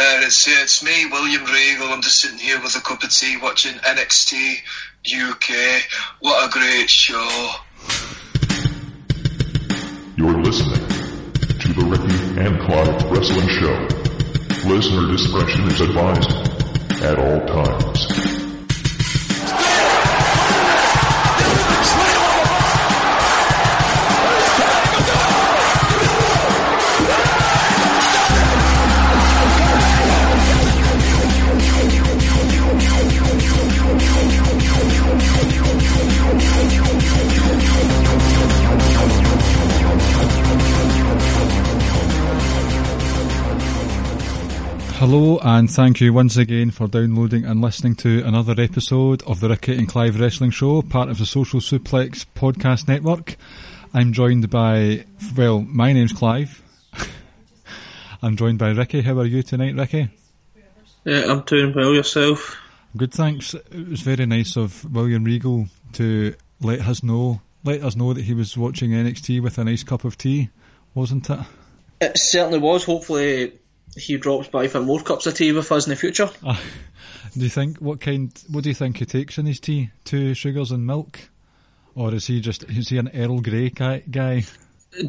there. It's it's me, William Regal. I'm just sitting here with a cup of tea watching NXT UK. What a great show! You're listening to the Ricky and Clive Wrestling Show. Listener discretion is advised at all times. Hello and thank you once again for downloading and listening to another episode of the Ricky and Clive Wrestling Show, part of the Social Suplex Podcast Network. I'm joined by, well, my name's Clive. I'm joined by Ricky. How are you tonight, Ricky? Yeah, I'm doing well yourself. Good, thanks. It was very nice of William Regal to let us know, let us know that he was watching NXT with a nice cup of tea, wasn't it? It certainly was. Hopefully, he drops by for more cups of tea with us in the future. Uh, do you think what kind? What do you think he takes in his tea? Two sugars and milk, or is he just is he an Earl Grey guy? guy?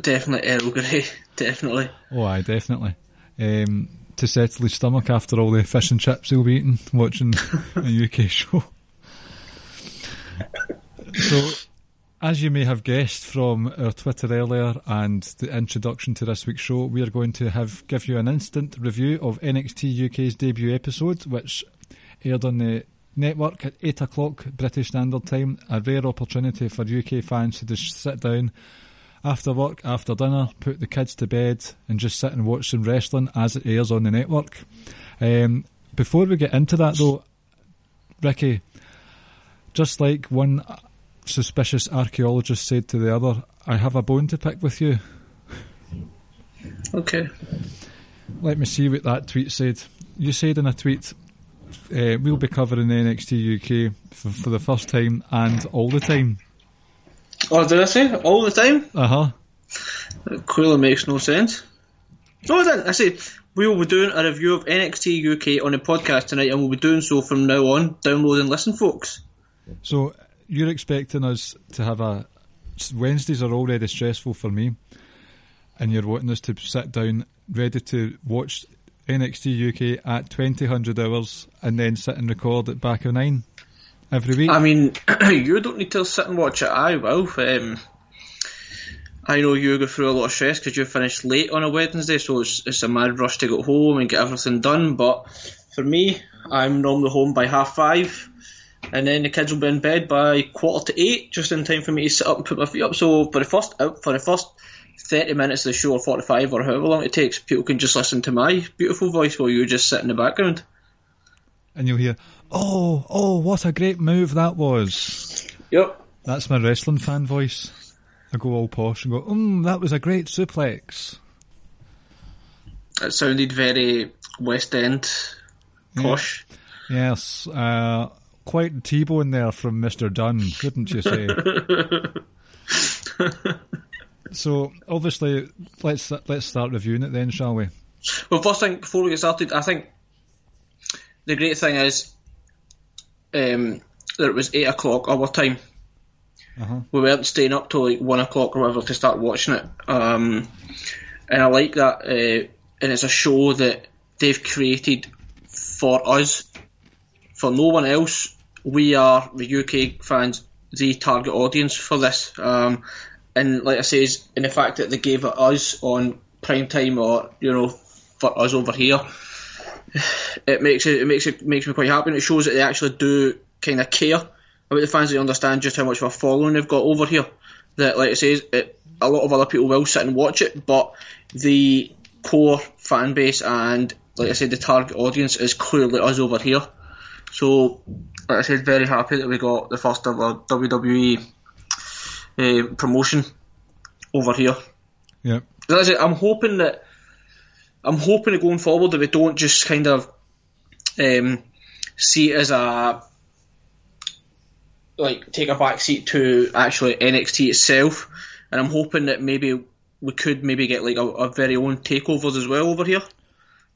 Definitely Earl Grey. Definitely. Oh, I definitely. Um, to settle his stomach after all the fish and chips he'll be eating watching a UK show. So, as you may have guessed from our Twitter earlier and the introduction to this week's show, we are going to have give you an instant review of NXT UK's debut episode, which aired on the network at 8 o'clock British Standard Time. A rare opportunity for UK fans to just sit down after work, after dinner, put the kids to bed, and just sit and watch some wrestling as it airs on the network. Um, before we get into that, though, Ricky, just like one suspicious archaeologist said to the other, I have a bone to pick with you. Okay. Let me see what that tweet said. You said in a tweet, uh, we'll be covering NXT UK for, for the first time and all the time. Oh, did I say all the time? Uh huh. Clearly makes no sense. No, I didn't. I said we will be doing a review of NXT UK on the podcast tonight, and we'll be doing so from now on. Download and listen, folks. So you're expecting us to have a Wednesdays are already stressful for me, and you're wanting us to sit down ready to watch NXT UK at twenty hundred hours and then sit and record it back of nine every week. I mean, you don't need to sit and watch it. I will. Um, I know you go through a lot of stress because you finished late on a Wednesday, so it's, it's a mad rush to get home and get everything done. But for me, I'm normally home by half five and then the kids will be in bed by quarter to eight, just in time for me to sit up and put my feet up. So for the first for the first thirty minutes of the show, or forty five, or however long it takes, people can just listen to my beautiful voice while you just sit in the background. And you'll hear, "Oh, oh, what a great move that was!" Yep, that's my wrestling fan voice. I go all posh and go, "Um, that was a great suplex." It sounded very West End posh. Yeah. Yes. Uh, quite T-bone there from Mr. Dunne, couldn't you say? so obviously, let's let's start reviewing it then, shall we? Well, first thing before we get started, I think the great thing is um, that it was eight o'clock our time. Uh-huh. We weren't staying up till like one o'clock or whatever to start watching it, um, and I like that. Uh, and it's a show that they've created for us for no one else, we are the UK fans the target audience for this. Um, and like I say, in the fact that they gave it us on prime time or you know for us over here, it makes it it makes it makes me quite happy. And it shows that they actually do kind of care about the fans. They understand just how much of a following they've got over here. That like I say, it, a lot of other people will sit and watch it, but the core fan base and like I said, the target audience is clearly us over here. So, like I said, very happy that we got the first ever WWE uh, eh, promotion over here. Yeah. I'm hoping that I'm hoping that going forward that we don't just kind of um, see it as a like take a back seat to actually NXT itself, and I'm hoping that maybe we could maybe get like a, a very own takeovers as well over here.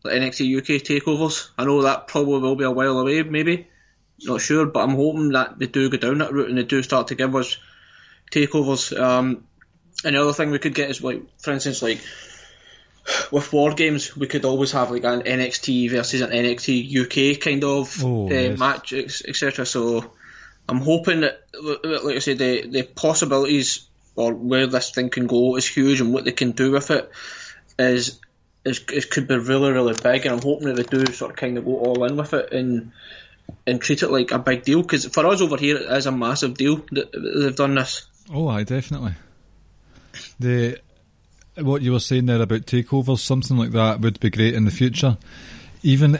Like NXT UK takeovers. I know that probably will be a while away, maybe. Not sure, but I'm hoping that they do go down that route and they do start to give us takeovers. Um, another thing we could get is like, for instance, like with war games, we could always have like an NXT versus an NXT UK kind of Oh, uh, yes. match, etc. So I'm hoping that, like I said, the the possibilities or where this thing can go is huge, and what they can do with it is is, is could be really really big. And I'm hoping that they do sort of kind of go all in with it and and treat it like a big deal because for us over here it is a massive deal that they've done this. Oh, I definitely. The what you were saying there about takeovers, something like that would be great in the future. Even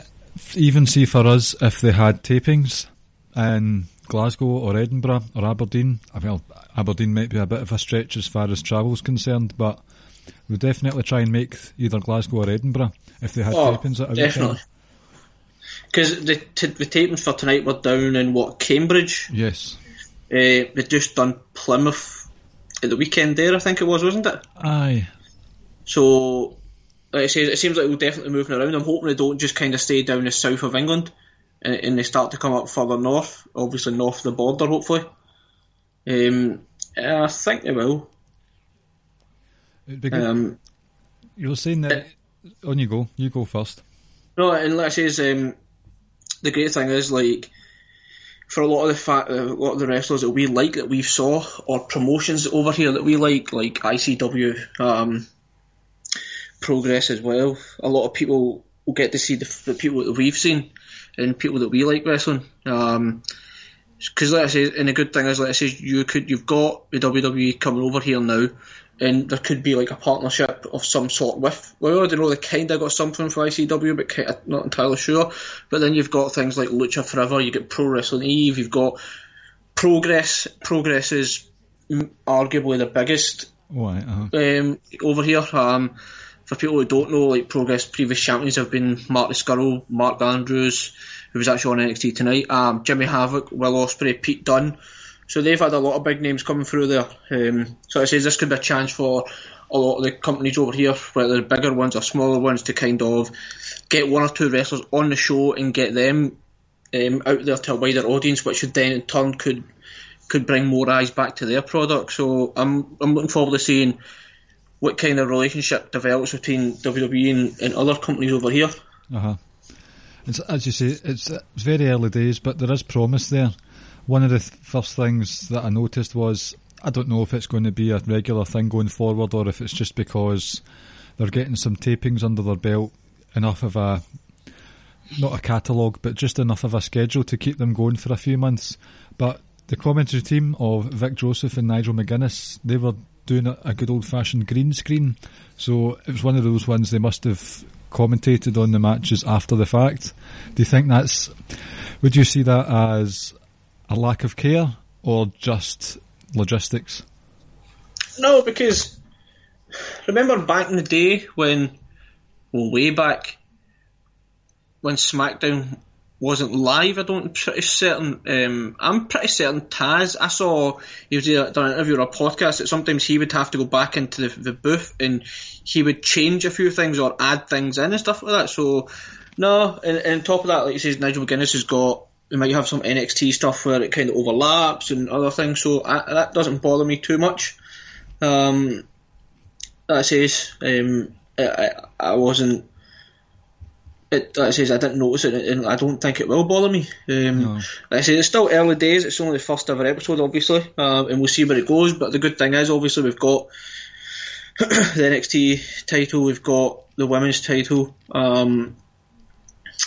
even see for us if they had tapings in Glasgow or Edinburgh or Aberdeen. Well, Aberdeen might be a bit of a stretch as far as travel's concerned, but we'll definitely try and make either Glasgow or Edinburgh if they had Oh, tapings at a definitely. Because the t- the tapings for tonight were down in what Cambridge. Yes. Uh, they just done Plymouth at the weekend there, I think it was, wasn't it? Aye. So, like I say, it seems like we're definitely moving around. I'm hoping they don't just kind of stay down the south of England and, and they start to come up further north, obviously north of the border, hopefully. Um, I think they will. It'd be good. Um, you were saying that. On you go. You go first. no, and like I say, um, the great thing is like for a lot of the fa- uh, a lot of the wrestlers that we like that we saw or promotions over here that we like, like ICW, um, Progress as well. A lot of people will get to see the, the people that we've seen and people that we like wrestling. Um 'cause because like I say, and the good thing is, like I say, you could you've got the WWE coming over here now, and there could be like a partnership of some sort with. Well, I don't know, they kind of got something for ICW, but kind of not entirely sure. But then you've got things like Lucha Forever, you get Pro Wrestling Eve, you've got Progress. Progress is arguably the biggest aye, uh-huh. um, over here. Um, for people who don't know, like Progress previous champions have been Marty Scurll, Mark Andrews, who was actually on NXT tonight, um, Jimmy Havoc, Will Ospreay, Pete Dunne. So they've had a lot of big names coming through there. Um, so I says this could be a chance for a lot of the companies over here, whether bigger ones or smaller ones, to kind of get one or two wrestlers on the show and get them um, out there to a wider audience, which would then in turn could could bring more eyes back to their product. So I'm I'm looking forward to seeing what kind of relationship develops between WWE and, and other companies over here. Uh huh. As you say, it's, it's very early days, but there is promise there. One of the th- first things that I noticed was I don't know if it's going to be a regular thing going forward or if it's just because they're getting some tapings under their belt, enough of a not a catalogue, but just enough of a schedule to keep them going for a few months. But the commentary team of Vic Joseph and Nigel McGuinness, they were doing a, a good old fashioned green screen. So it was one of those ones they must have commentated on the matches after the fact. Do you think that's, would you see that as a lack of care or just logistics? No, because remember back in the day when, well, way back when SmackDown wasn't live. I don't. I'm pretty certain. Um, I'm pretty certain Taz. I saw he was either done an interview or a podcast that sometimes he would have to go back into the, the booth and he would change a few things or add things in and stuff like that. So no, and, and on top of that, like you says, Nigel McGuinness has got. We might have some NXT stuff where it kind of overlaps and other things, so I, that doesn't bother me too much. Um, that says, um, I, I, wasn't. It, that says I didn't notice it, and I don't think it will bother me. Um, No. Like I say, it's still early days. It's only the first ever episode, obviously, um, and we'll see where it goes. But the good thing is, obviously, we've got the NXT title, we've got the women's title, um,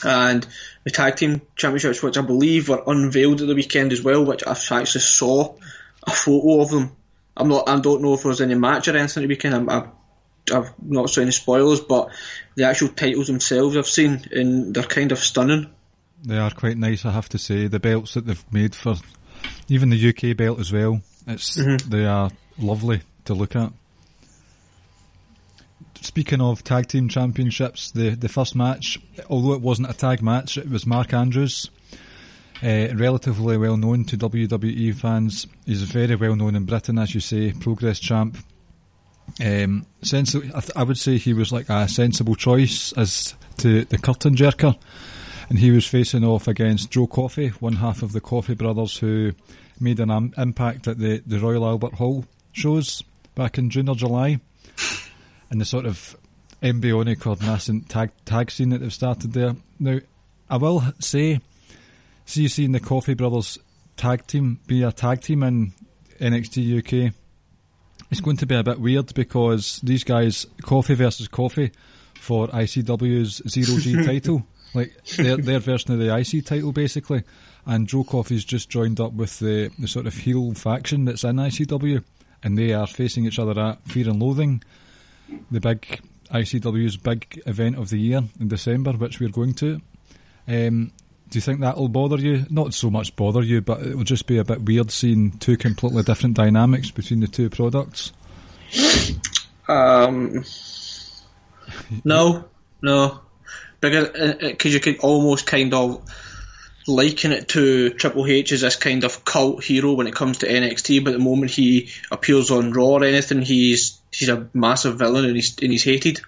and the tag team championships, which I believe were unveiled at the weekend as well. Which I actually saw a photo of them. I'm not. I don't know if there was any match or anything at the weekend. I'm, I, I've not seen any spoilers, but the actual titles themselves I've seen, and they're kind of stunning. They are quite nice, I have to say. The belts that they've made for even the UK belt as well. It's mm-hmm. they are lovely to look at. Speaking of tag team championships, the the first match, although it wasn't a tag match, it was Mark Andrews, uh, relatively well known to WWE fans. He's very well known in Britain, as you say, Progress champ. Um, I, th- I would say he was like a sensible choice as to the curtain jerker, and he was facing off against Joe Coffey, one half of the Coffey brothers, who made an um, impact at the, the Royal Albert Hall shows back in June or July, and the sort of embryonic or nascent tag tag scene that they've started there. Now, I will say, see you seeing the Coffey brothers tag team be a tag team in NXT UK it's going to be a bit weird because these guys, Coffey versus Coffey, for ICW's Zero G title, like their their version of the IC title, basically. And Joe Coffey's just joined up with the, the sort of heel faction that's in ICW, and they are facing each other at Fear and Loathing, the big ICW's big event of the year in December, which we're going to. Um, do you think that'll bother you? Not so much bother you, but it will just be a bit weird seeing two completely different dynamics between the two products. Um, no, no, because because uh, uh, you can almost kind of liken it to Triple H as this kind of cult hero when it comes to NXT, but the moment he appears on Raw or anything, he's he's a massive villain and he's and he's hated.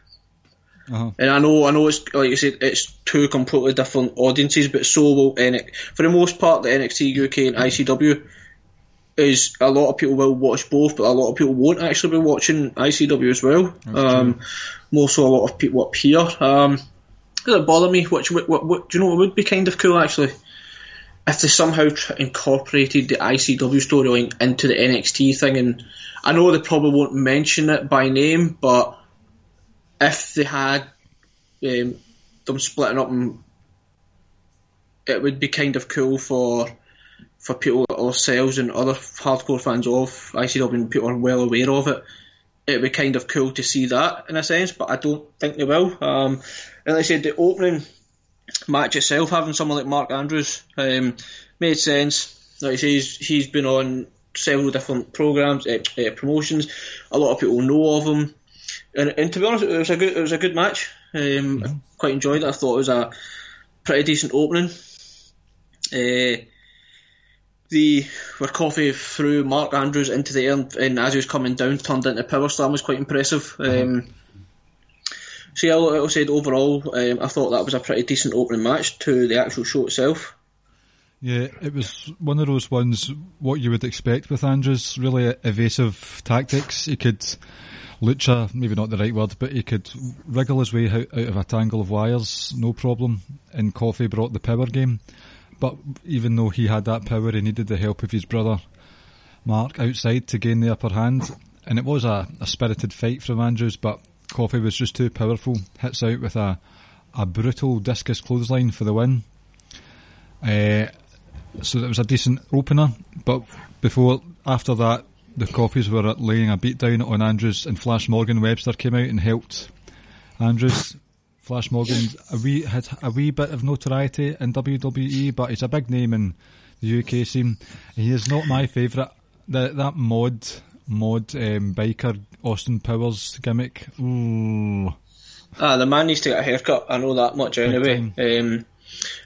Uh-huh. And I know, I know, it's like you said, it's two completely different audiences, but so will NXT. For the most part, the NXT UK and ICW is a lot of people will watch both, but a lot of people won't actually be watching ICW as well. Um, more so, a lot of people up here. Um, doesn't bother me. Which, what, what, do you know? What would be kind of cool actually if they somehow incorporated the ICW storyline into the NXT thing. And I know they probably won't mention it by name, but if they had um, them splitting up, it would be kind of cool for for people like ourselves and other hardcore fans of ICW and people are well aware of it. It'd be kind of cool to see that in a sense, but I don't think they will. Um, and like I said, the opening match itself, having someone like Mark Andrews, um, made sense. Like I say, he's, he's been on several different programs, uh, uh, promotions. A lot of people know of him and, and to be honest, it was a good it was a good match. Um, mm-hmm. I quite enjoyed it. I thought it was a pretty decent opening. Uh, the where Coffey threw Mark Andrews into the air and, and, as he was coming down turned into power slam was quite impressive. Mm-hmm. Um, like I said, overall, um, I thought that was a pretty decent opening match to the actual show itself. Yeah, it was one of those ones what you would expect with Andrews. Really evasive tactics. He could lucha, maybe not the right word, but he could wriggle his way out, out of a tangle of wires, no problem. And Coffey brought the power game. But even though he had that power, he needed the help of his brother Mark outside to gain the upper hand. And it was a, a spirited fight from Andrews, but Coffey was just too powerful. Hits out with a, a brutal discus clothesline for the win. Uh, so it was a decent opener, but before after that, the Coffeys were laying a beatdown on Andrews, and Flash Morgan Webster came out and helped Andrews. Flash Morgan a wee, had a wee bit of notoriety in WWE, but he's a big name in the UK scene. He is not my favourite. That that mod mod um, biker Austin Powers gimmick. Ooh. Ah, the man needs to get a haircut. I know that much anyway. Um,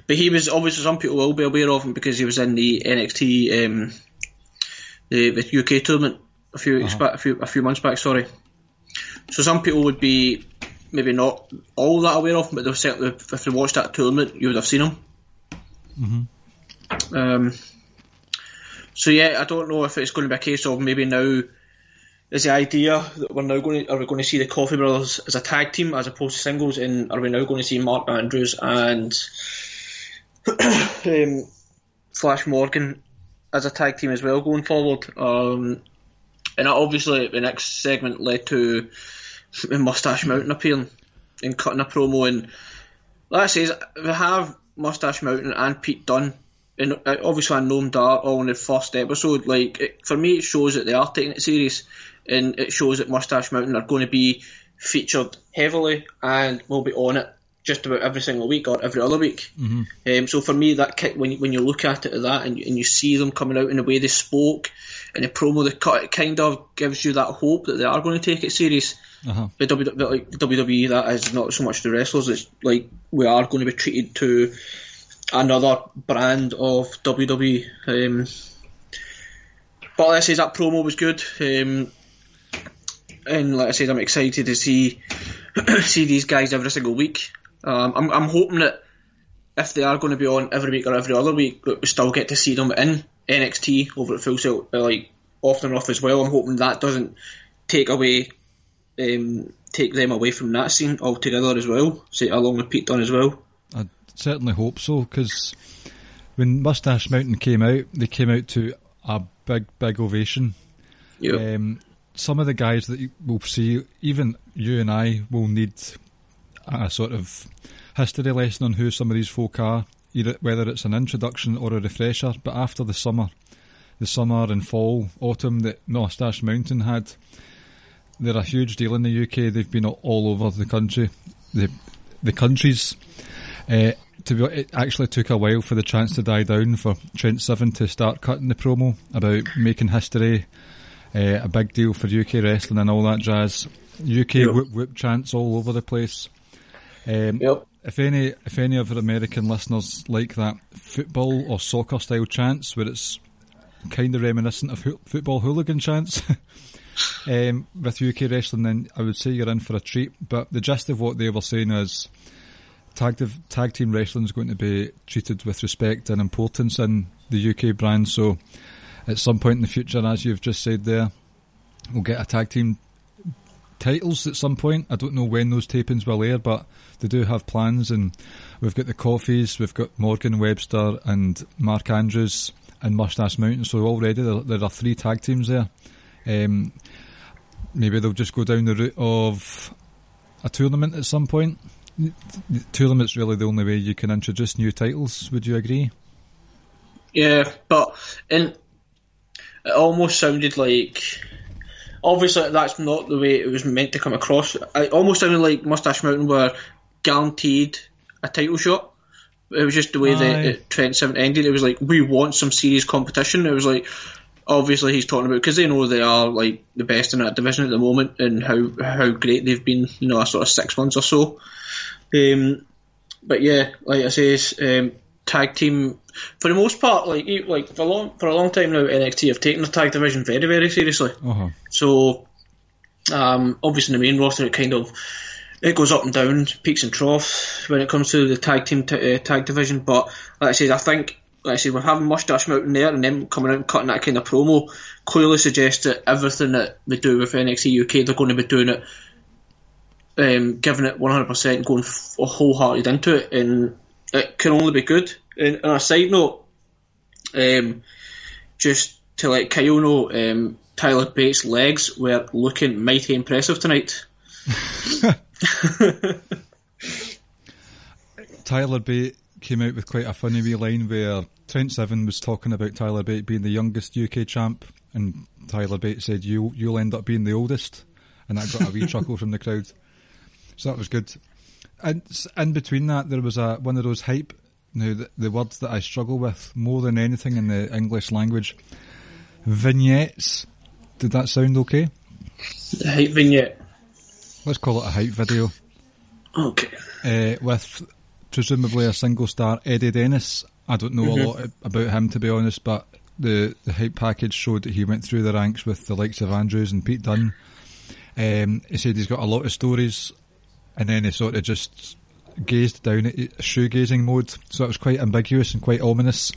but he was obviously some people will be aware of him because he was in the NXT um, the, the UK tournament a few uh-huh. back, a few a few months back. Sorry. So some people would be maybe not all that aware of him, but they'll certainly if they watched that tournament, you would have seen him. Mm-hmm. Um, so yeah, I don't know if it's going to be a case of maybe now is the idea that we're now going to are we going to see the Coffey Brothers as a tag team as opposed to singles, and are we now going to see Mark Andrews and um, Flash Morgan as a tag team as well going forward. Um, and obviously the next segment led to Mustache Mountain appearing and cutting a promo. And like I say, we have Mustache Mountain and Pete Dunne. And uh, obviously, I know Dar all in the first episode. Like it, for me, it shows that they are taking it serious, and it shows that Mustache Mountain are going to be featured heavily and we'll be on it just about every single week or every other week. Mm-hmm. Um, so for me, that when when you look at it at that and you, and you see them coming out in the way they spoke and the promo they cut, it kind of gives you that hope that they are going to take it serious. Uh-huh. But, w, but like WWE, that is not so much the wrestlers. It's like we are going to be treated to another brand of WWE. Um, but let's say that promo was good. Um, and like I said, I'm excited to see see these guys every single week. Um, I'm I'm hoping that if they are going to be on every week or every other week, that we still get to see them in NXT over at Full Sail, uh, like often enough as well. I'm hoping that doesn't take away um, take them away from that scene altogether as well. Say along with Pete Dunne as well. I certainly hope so because when Mustache Mountain came out, they came out to a big, big ovation. Yeah. Um, some of the guys that we'll see, even you and I, will need a sort of history lesson on who some of these folk are, either whether it's an introduction or a refresher. But after the summer, the summer and fall, autumn that Mustache Mountain had, they're a huge deal in the UK. They've been all over the country, the the countries. Uh, to be, it actually took a while for the chance to die down for Trent Seven to start cutting the promo about making history, uh, a big deal for UK wrestling and all that jazz. UK Yep. whoop whoop chants all over the place. Um, Yep. If any, if any of our American listeners like that football or soccer style chants, where it's kind of reminiscent of hoo- football hooligan chants, um, with UK wrestling, then I would say you're in for a treat. But the gist of what they were saying is tag, tag team wrestling is going to be treated with respect and importance in the UK brand. So at some point in the future, as you've just said there, we'll get a tag team titles at some point. I don't know when those tapings will air, but they do have plans. And we've got the Coffeys, we've got Morgan Webster and Mark Andrews and Mustache Mountain. So already there, there are three tag teams there. Um, maybe they'll just go down the route of a tournament at some point. Tournament's really the only way you can introduce new titles. Would you agree? Yeah, but in it almost sounded like obviously that's not the way it was meant to come across. It almost sounded like Mustache Mountain were guaranteed a title shot. It was just the way Aye. that Trent Seven ended. It was like we want some serious competition. It was like obviously he's talking about because they know they are like the best in that division at the moment and how how great they've been. You know, a sort of six months or so. Um, but yeah, like I say, um, tag team for the most part, like like for a long for a long time now, NXT have taken the tag division very very seriously. Uh-huh. So, um, obviously the main roster, it kind of it goes up and down, peaks and troughs when it comes to the tag team t- uh, tag division. But like I said, I think like I said, we're having Mustache Mountain there and them coming out and cutting that kind of promo clearly suggests that everything that they do with NXT UK, they're going to be doing it, um, giving it 100%, going f- wholehearted into it, and it can only be good. And on a side note, um, just to let Kyle know, um, Tyler Bates' legs were looking mighty impressive tonight. Tyler Bate came out with quite a funny wee line where Trent Seven was talking about Tyler Bate being the youngest UK champ, and Tyler Bate said, "You you'll end up being the oldest," and that got a wee chuckle from the crowd. So that was good. And in between that, there was a one of those hype. Now the, the words that I struggle with more than anything in the English language, vignettes. Did that sound okay? The hype vignette. Let's call it a hype video. Okay. uh, with presumably a single star Eddie Dennis. I don't know a lot about him to be honest, but the the hype package showed that he went through the ranks with the likes of Andrews and Pete Dunne. Um, he said he's got a lot of stories, and then he sort of just gazed down at it, shoegazing mode. So it was quite ambiguous and quite ominous.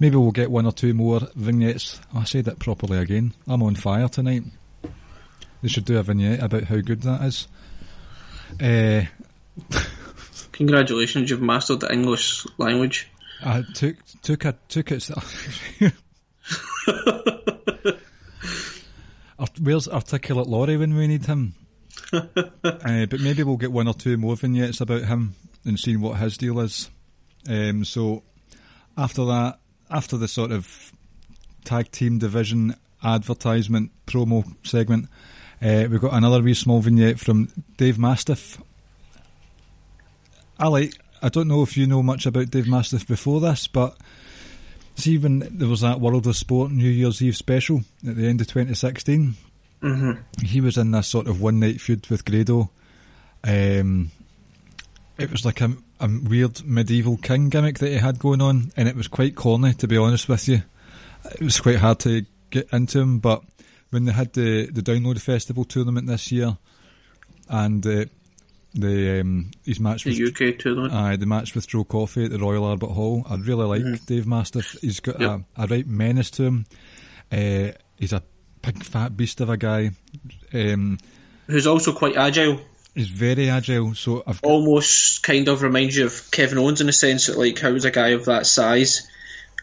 Maybe we'll get one or two more vignettes. Oh, I said it properly again. I'm on fire tonight. They should do a vignette about how good that is. Uh, Congratulations, you've mastered the English language. I took took a took it. Where's articulate Laurie when we need him? uh, but maybe we'll get one or two more vignettes about him and seeing what his deal is. Um, so after that, after the sort of tag team division advertisement promo segment, uh, we've got another wee small vignette from Dave Mastiff. I like. I don't know if you know much about Dave Mastiff before this, but see when there was that World of Sport New Year's Eve special at the end of 2016, he was in this sort of one night feud with Grado. Um, it was like a, a weird medieval king gimmick that he had going on, and it was quite corny, to be honest with you. It was quite hard to get into him, but when they had the the Download Festival tournament this year, and uh, the um, his match the with UK tournament. Aye, the match with Joe Coffey at the Royal Albert Hall. I really like Mm-hmm. Dave Mastiff. He's got Yep. a, a right menace to him. Uh, he's a big fat beast of a guy. Um, Who's also quite agile. he's very agile. So I've Almost kind of reminds you of Kevin Owens in the sense that like how's a guy of that size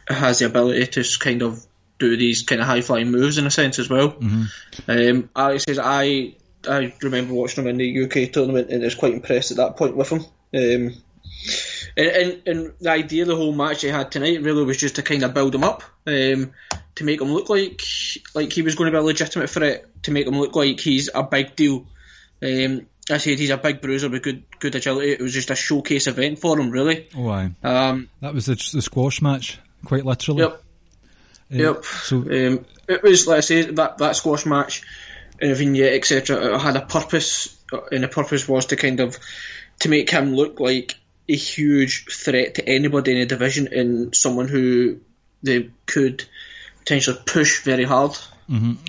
has the ability to kind of do these kind of high flying moves in a sense as well. Um, Alex says I I remember watching him in the UK tournament and I was quite impressed at that point with him. Um, and, and, and the idea of the whole match they had tonight really was just to kind of build him up, um, to make him look like like he was going to be a legitimate threat, to make him look like he's a big deal. Um, I said he's a big bruiser with good good agility. It was just a showcase event for him, really. oh aye, Um, that was the, the squash match, quite literally. Yep. Uh, Yep. So Um, it was, like I say, that, that squash match a vignette, etc. Had a purpose, uh, and the purpose was to kind of to make him look like a huge threat to anybody in the division and someone who they could potentially push very hard.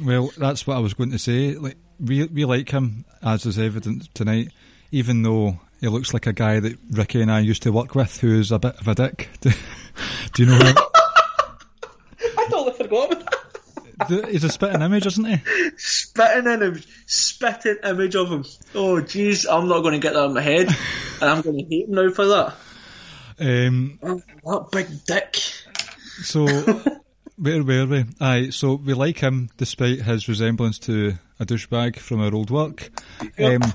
Well, that's what I was going to say. Like we we like him, as is evident tonight, even though he looks like a guy that Ricky and I used to work with, who is a bit of a dick. Do, do you know him? I totally forgot about that. He's a spitting image, isn't he? Spitting image, spitting image of him. Oh, jeez, I'm not going to get that in my head, and I'm going to hate him now for that. Um, Oh, that big dick. so where were we? Aye, so we like him despite his resemblance to a douchebag from our old work. Yep. Um,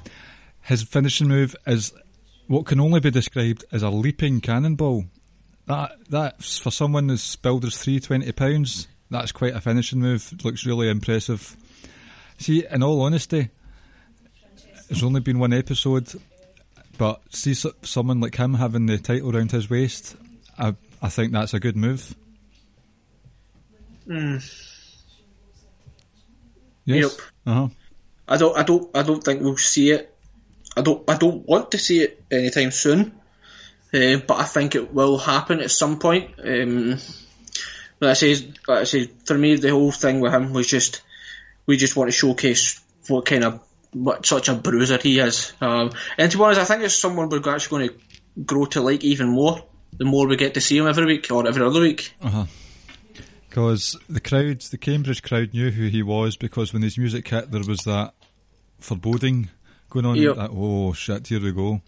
his finishing move is what can only be described as a leaping cannonball. That that's for someone that's billed as three twenty pounds. That's quite a finishing move. Looks really impressive. See, in all honesty, there's only been one episode, but see so- someone like him having the title around his waist, I I think that's a good move. Yes. Yep. Uh huh. I don't, I don't, I don't think we'll see it. I don't, I don't want to see it anytime soon. Uh, but I think it will happen at some point. Um, like I say, like I say, for me, the whole thing with him was just we just want to showcase what kind of what such a bruiser he is. Um, and to be honest, I think it's someone we're actually going to grow to like even more. The more we get to see him every week or every other week. Because the crowds, the Cambridge crowd knew who he was because when his music hit, there was that foreboding going on. Yep. That, oh shit, here we go.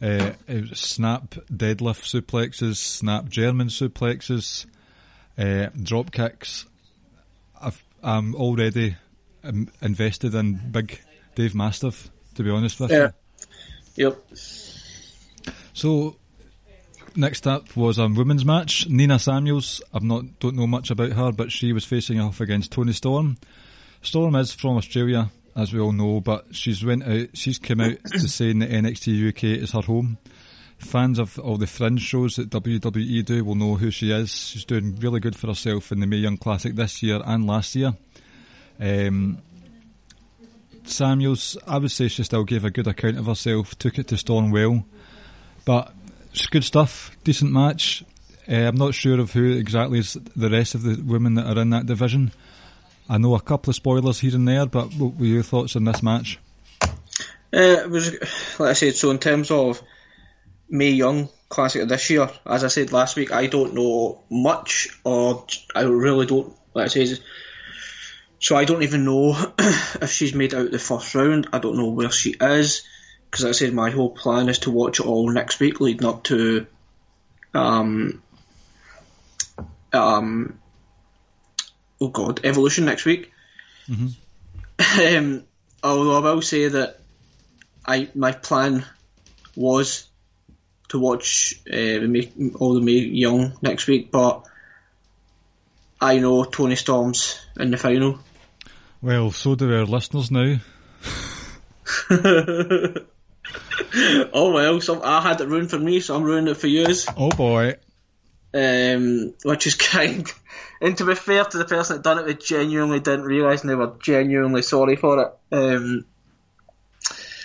Uh, snap deadlift suplexes, snap German suplexes, uh, drop kicks. I've, I'm already um, invested in big Dave Mastiff, to be honest with Yeah. you. Yep. So next up was a women's match. Nina Samuels. I've not don't know much about her, but she was facing off against Toni Storm. Storm is from Australia, as we all know, but she's went out. She's come out to saying that NXT UK is her home. Fans of all the fringe shows that WWE do will know who she is. She's doing really good for herself in the Mae Young Classic this year and last year. Um, Samuels, I would say she still gave a good account of herself, took it to Storm well. But it's good stuff, decent match. Uh, I'm not sure of who exactly is the rest of the women that are in that division. I know a couple of spoilers here and there, but what were your thoughts on this match? Uh, it was, like I said, so in terms of Mae Young Classic of this year, as I said last week, I don't know much, or I really don't, like I said, so I don't even know if she's made out the first round. I don't know where she is, because like I said, my whole plan is to watch it all next week, leading up to, um, um, oh god, Evolution next week. um, although I will say that I my plan was to watch uh, the Mae, all the Mae Young next week, but I know Toni Storm's in the final. Well, so do our listeners now. Oh well, so I had it ruined for me, so I'm ruining it for you. Oh boy. Um, which is kind. And to be fair to the person that done it, they genuinely didn't realise and they were genuinely sorry for it. Um,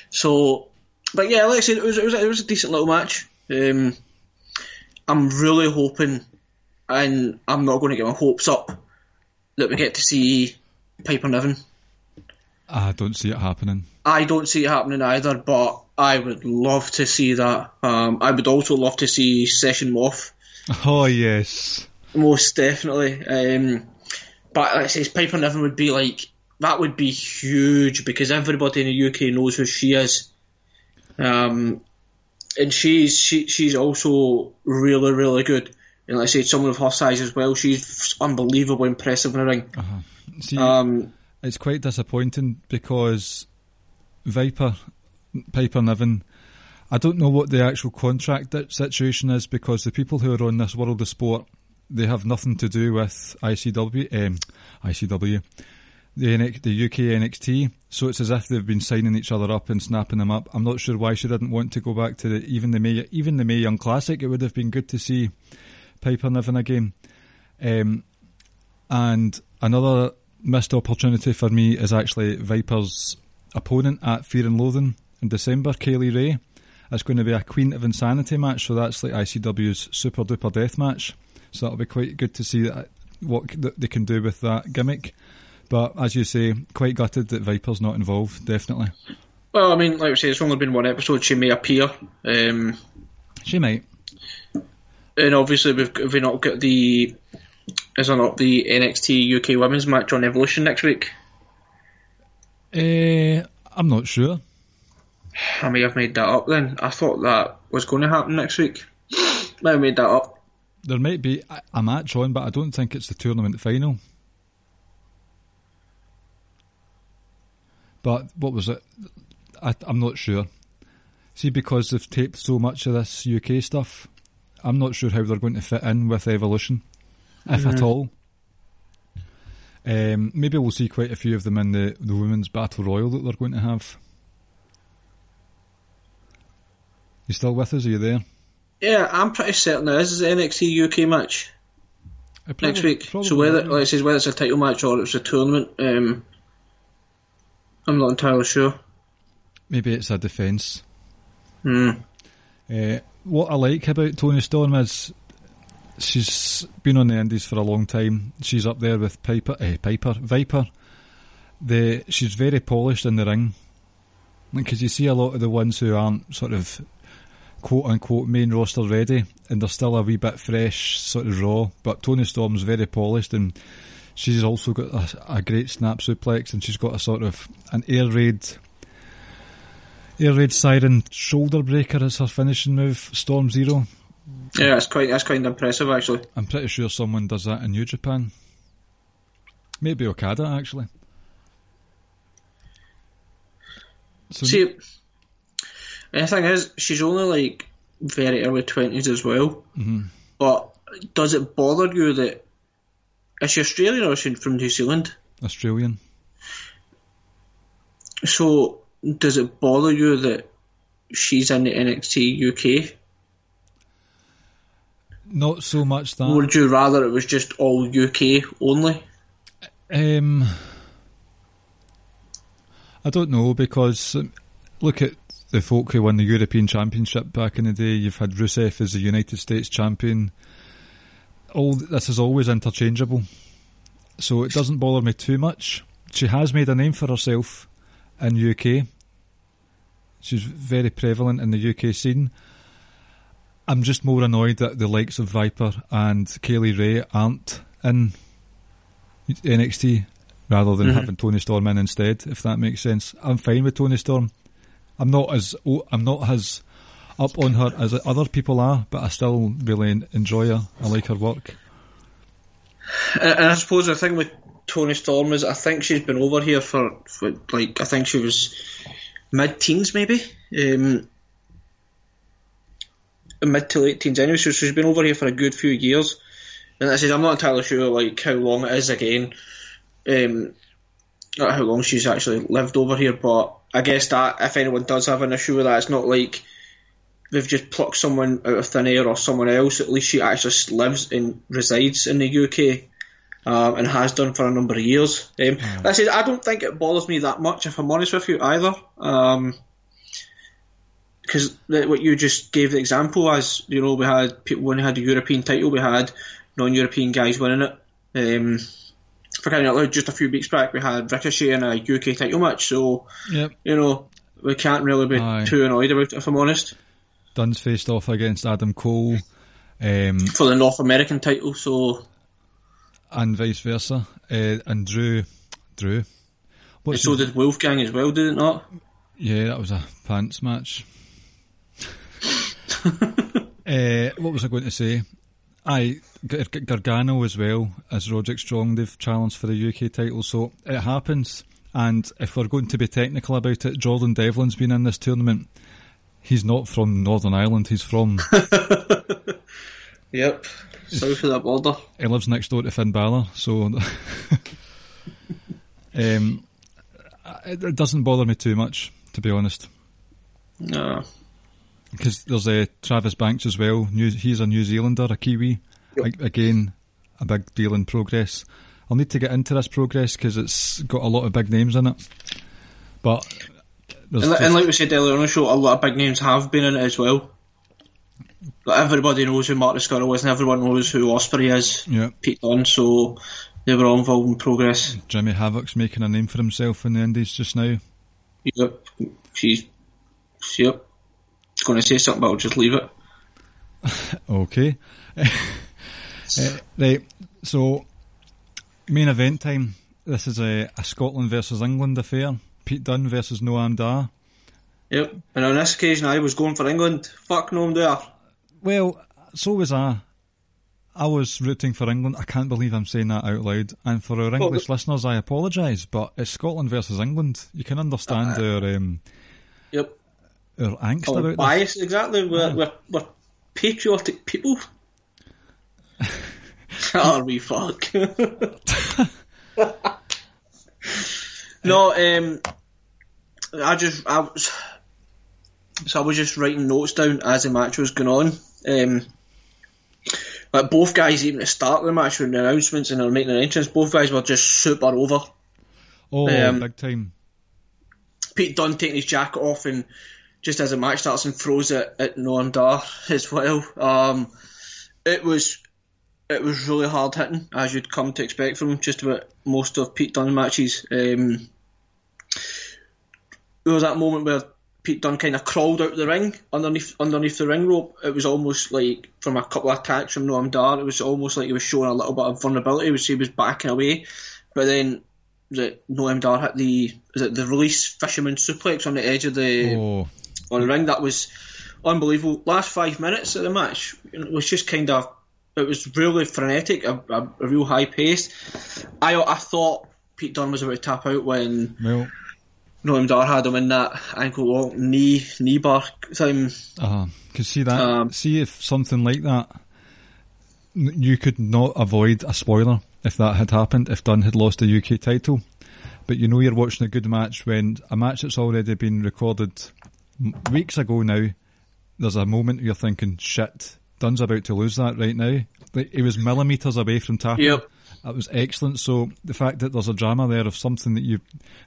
so, but yeah, like I said, it was it was, it was a decent little match. Um, I'm really hoping, and I'm not going to get my hopes up that we get to see Piper Niven. I don't see it happening. I don't see it happening either, but I would love to see that. Um, I would also love to see Session Moth. Oh yes, most definitely. Um, but like I say, Piper Niven would be like that would be huge because everybody in the UK knows who she is. Um, and she's she, she's also really really good. And like I said, someone of her size as well. She's unbelievably impressive in the ring. Uh-huh. See, Um, it's quite disappointing because Viper, Piper Niven, I don't know what the actual contract situation is because the people who are on this world of sport, they have nothing to do with ICW, um, ICW, the, the UK NXT. So it's as if they've been signing each other up and snapping them up. I'm not sure why she didn't want to go back to the, even the Mae, even the Mae Young Classic. It would have been good to see Piper Niven again. Um, and another missed opportunity for me is actually Viper's opponent at Fear and Loathing in December, Kay Lee Ray. It's going to be a Queen of Insanity match, so that's like ICW's Super Duper Death match. So that'll be quite good to see that, what they can do with that gimmick. But as you say, quite gutted that Viper's not involved, definitely. well, I mean, like I say, it's only been one episode. She may appear. Um, She might. and obviously we've have we not got the is there not the NXT UK Women's match on Evolution next week? Uh, I'm not sure. I may have made that up then. I thought that was going to happen next week. May have made that up. There might be a match on, but I don't think it's the tournament final. But what was it? I, I'm not sure. See, because they've taped so much of this UK stuff, I'm not sure how they're going to fit in with Evolution, if at all. Um, maybe we'll see quite a few of them in the, the women's battle royal that they're going to have. You still with us? Are you there? Yeah, I'm pretty certain there is an NXT UK match Uh, next week. So whether, will. like I says, whether it's a title match or it's a tournament, um, I'm not entirely sure. maybe it's a defence. Hmm. Uh, what I like about Toni Storm is she's been on the Indies for a long time. She's up there with Piper, eh, Piper, Viper. The she's very polished in the ring because you see a lot of the ones who aren't sort of quote unquote main roster ready and they're still a wee bit fresh, sort of raw. But Toni Storm's very polished and she's also got a, a great snap suplex and she's got a sort of an air raid Air Raid Siren shoulder breaker as her finishing move, Storm Zero. Yeah, that's quite that's quite impressive actually. I'm pretty sure someone does that in New Japan. Maybe Okada, actually. So See, the thing is, she's only like very early twenties as well. Mhm. But does it bother you that is she Australian or is she from New Zealand? Australian. So does it bother you that she's in the NXT UK? Not so much that. Would you rather it was just all UK only? Um, I don't know because um, look at the folk who won the European Championship back in the day. You've had Rusev as the United States champion. All this is always interchangeable, so it doesn't bother me too much. She has made a name for herself in UK. She's very prevalent in the UK scene. I'm just more annoyed that the likes of Viper and Kay Lee Ray aren't in NXT rather than mm-hmm. having Toni Storm in instead. If that makes sense, I'm fine with Toni Storm. I'm not as I'm not as up on her as other people are, but I still really enjoy her. I like her work. And I suppose the thing with Toni Storm is I think she's been over here for, for like I think she was mid teens maybe. Um, mid to late teens anyway, so she's been over here for a good few years. And I said I'm not entirely sure like how long it is again. Um, how long she's actually lived over here, but I guess that if anyone does have an issue with that, it's not like they've just plucked someone out of thin air or someone else. At least she actually lives and resides in the UK. Um, and has done for a number of years. Um, I said I don't think it bothers me that much, if I'm honest with you, either. Um, because what you just gave the example as you know we had people when we had the European title we had non-European guys winning it um, for crying out loud, just a few weeks back we had Ricochet in a UK title match, so Yep. you know we can't really be Aye. too annoyed about it if I'm honest. Dunne's faced off against Adam Cole, um, For the North American title, so and vice versa. Uh, and Drew, Drew. What's so his- did Wolfgang as well, did it not? Yeah, that was a pants match. uh, what was I going to say? G- Gargano as well as Roderick Strong. They've challenged for the UK title, so it happens. And if we're going to be technical about it, Jordan Devlin's been in this tournament. He's not from Northern Ireland. He's from. Yep. South of the border. he lives next door to Finn Balor, so. um, it, doesn't bother me too much, to be honest. No. Because there's uh, Travis Banks as well. New, he's a New Zealander, a Kiwi. A- again, a big deal in progress. I'll need to get into this progress because it's got a lot of big names in it. But And, just- and like we said earlier on the show, a lot of big names have been in it as well. Like everybody knows who Marty Scurll is, and everyone knows who Ospreay is. yeah, Pete Dunne, so they were all involved in progress. Jimmy Havoc's making a name for himself in the Indies just now. Yep. She's, yep. Going to say something, but I'll just leave it. Okay. Uh, right, so main event time. This is a, a Scotland versus England affair. Pete Dunne versus Noam Dar. Yep. And on this occasion, I was going for England. Fuck Noam I'm. Well, so was I. I was rooting for England. I can't believe I'm saying that out loud. And for our English listeners, I apologise, but it's Scotland versus England. You can understand our um, Yep. our angst Oh, about this. bias, exactly. We're, we're, we're patriotic people. Are we fuck? no, um, I just, I was, so I was just writing notes down as the match was going on. Um, but both guys, even at the start of the match, when the announcements and they were making an entrance, both guys were just super over. Oh, um, big time. Pete Dunne taking his jacket off and just as the match starts and throws it at Noam Dar as well. Um, it was it was really hard hitting as you'd come to expect from just about most of Pete Dunne matches. Um, there was that moment where Pete Dunne kind of crawled out of the ring underneath underneath the ring rope. It was almost like from a couple of attacks from Noam Dar. It was almost like he was showing a little bit of vulnerability. It was he was backing away, but then the Noam Dar hit the is it the release fisherman suplex on the edge of the Oh, on the ring. That was unbelievable. Last five minutes of the match it was just kind of it was really frenetic, a, a, a real high pace. I I thought Pete Dunne was about to tap out when Noam Dar had him in that ankle lock knee knee bar time. uh, cause see that, Um, see if something like that, you could not avoid a spoiler if that had happened, if Dunne had lost the UK title. But you know you're watching a good match when a match that's already been recorded weeks ago now, there's a moment you're thinking, shit, Dunne's about to lose that right now. Like, he was millimetres away from tapping. Yep. That was excellent. So the fact that there's a drama there of something that you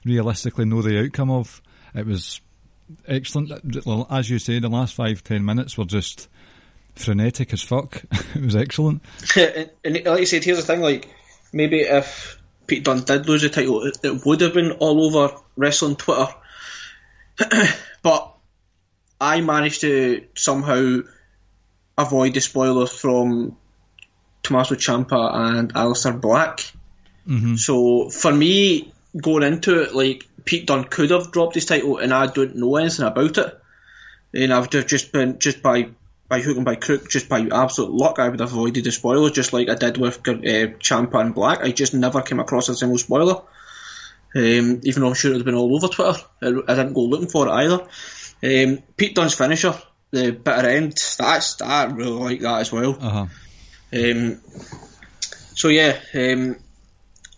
realistically know the outcome of, it was excellent. As you say, the last five ten minutes were just frenetic as fuck. it was excellent. and, like you said, here's the thing: like maybe if Pete Dunne did lose the title, it, it would have been all over wrestling Twitter. but I managed to somehow avoid the spoilers from Tommaso Ciampa and Aleister Black. So for me, going into it, like Pete Dunne could have dropped his title, and I don't know anything about it. And I would have just- been just by by hook and by crook, just by absolute luck, I would have avoided the spoilers, just like I did with uh, Ciampa and Black. I just never came across a single spoiler. Um, even though I'm sure it would have been all over Twitter, I, I didn't go looking for it either. Um, Pete Dunne's finisher, the bitter end, that's I really like that as well. Uh huh. Um, so yeah, um,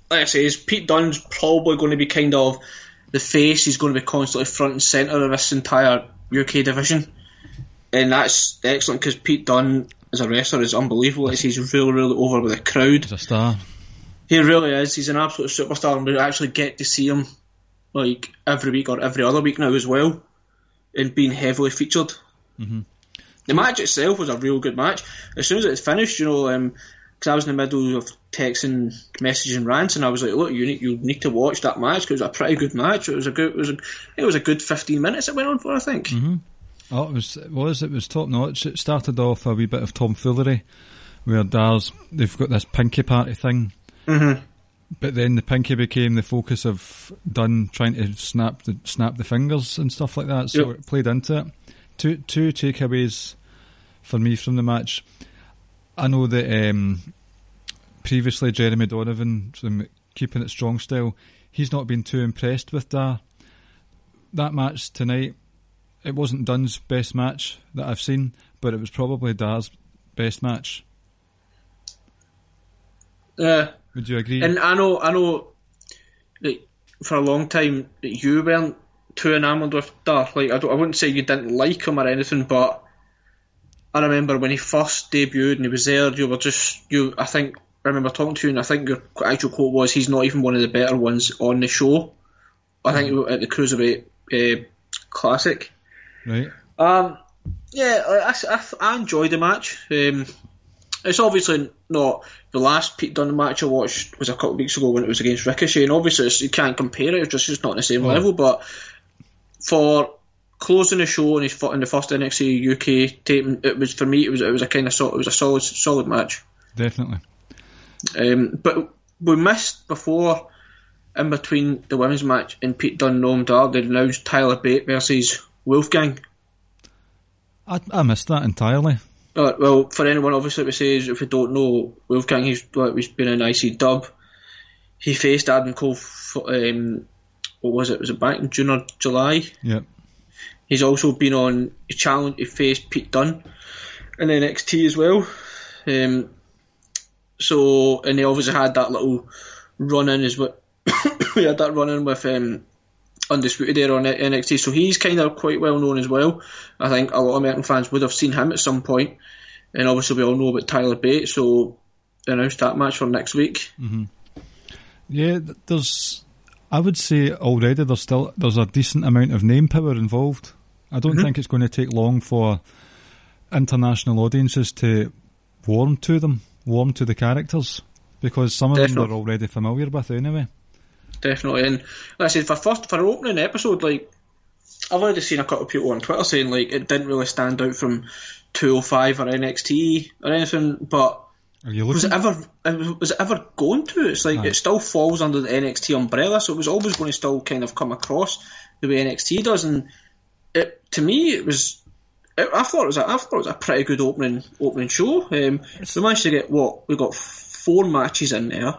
like I say, is Pete Dunne's probably going to be kind of the face. He's going to be constantly front and centre of this entire UK division, and that's excellent because Pete Dunne as a wrestler is unbelievable. It's, he's really, really over with the crowd. He's a star. He really is. He's an absolute superstar, and we actually get to see him like every week or every other week now as well, and being heavily featured. The match itself was a real good match. As soon as it finished, you know, um, because I was in the middle of texting, messaging rants, and I was like, "Look, you need you need to watch that match because it was a pretty good match. It was a good, it was a, it was a good fifteen minutes it went on for, I think." Mm-hmm. Oh, it was it was it was top notch. It started off a wee bit of tomfoolery, where Dars they've got this pinky party thing, mm-hmm. but then the pinky became the focus of Dunne trying to snap the snap the fingers and stuff like that. So Yep. it played into it. Two two takeaways for me from the match. I know that um, previously Jeremy Donovan from keeping it strong style, he's not been too impressed with Dar. That match tonight, it wasn't Dunne's best match that I've seen, but it was probably Dar's best match. Yeah, Would you agree? and I know, I know, that for a long time that you weren't too enamoured with Dar. Like I, don't, I wouldn't say you didn't like him or anything, but I remember when he first debuted and he was there, you were just you. I think I remember talking to you, and I think your actual quote was, "He's not even one of the better ones on the show." I think at the Cruiserweight uh, Classic. right? Um, yeah, I, I, I enjoyed the match. Um, it's obviously not the last Pete Dunne match I watched was a couple of weeks ago when it was against Ricochet, and obviously it's, you can't compare it. It's just it's not on the same Oh. level. But for closing the show in his in the first NXT UK taping, it was for me it was it was a kind of it was a solid solid match. Definitely. Um, but we missed before in between the women's match and Pete Dunne Noam Dar they announced Tyler Bate versus Wolfgang. I, I missed that entirely. Uh, well, for anyone obviously that says if you don't know, Wolfgang he's well, he's been an IC dub. He faced Adam Cole. For, um, what was it? Was it back in June or July? Yep. He's also been on a challenge. He faced Pete Dunne in NXT as well. Um, so and he obviously had that little run in as well. he had that run in with um, Undisputed Era on NXT. So he's kind of quite well known as well. I think a lot of American fans would have seen him at some point. And obviously we all know about Tyler Bate. So announced that match for next week. Yeah, th- there's. I would say already there's still there's a decent amount of name power involved. I don't mm-hmm. think it's going to take long for international audiences to warm to them, warm to the characters, because some of them they're already familiar with anyway. definitely. And like I said, for first for an opening episode, like I've already seen a couple of people on Twitter saying like it didn't really stand out from 205 or NXT or anything, but was it ever it was- it ever going to? It's like Aye. it still falls under the NXT umbrella, so it was always going to still kind of come across the way NXT does, and it to me it was. It, I thought it was a, I thought it was a pretty good opening opening show. Um, we managed to get what we got four matches in there.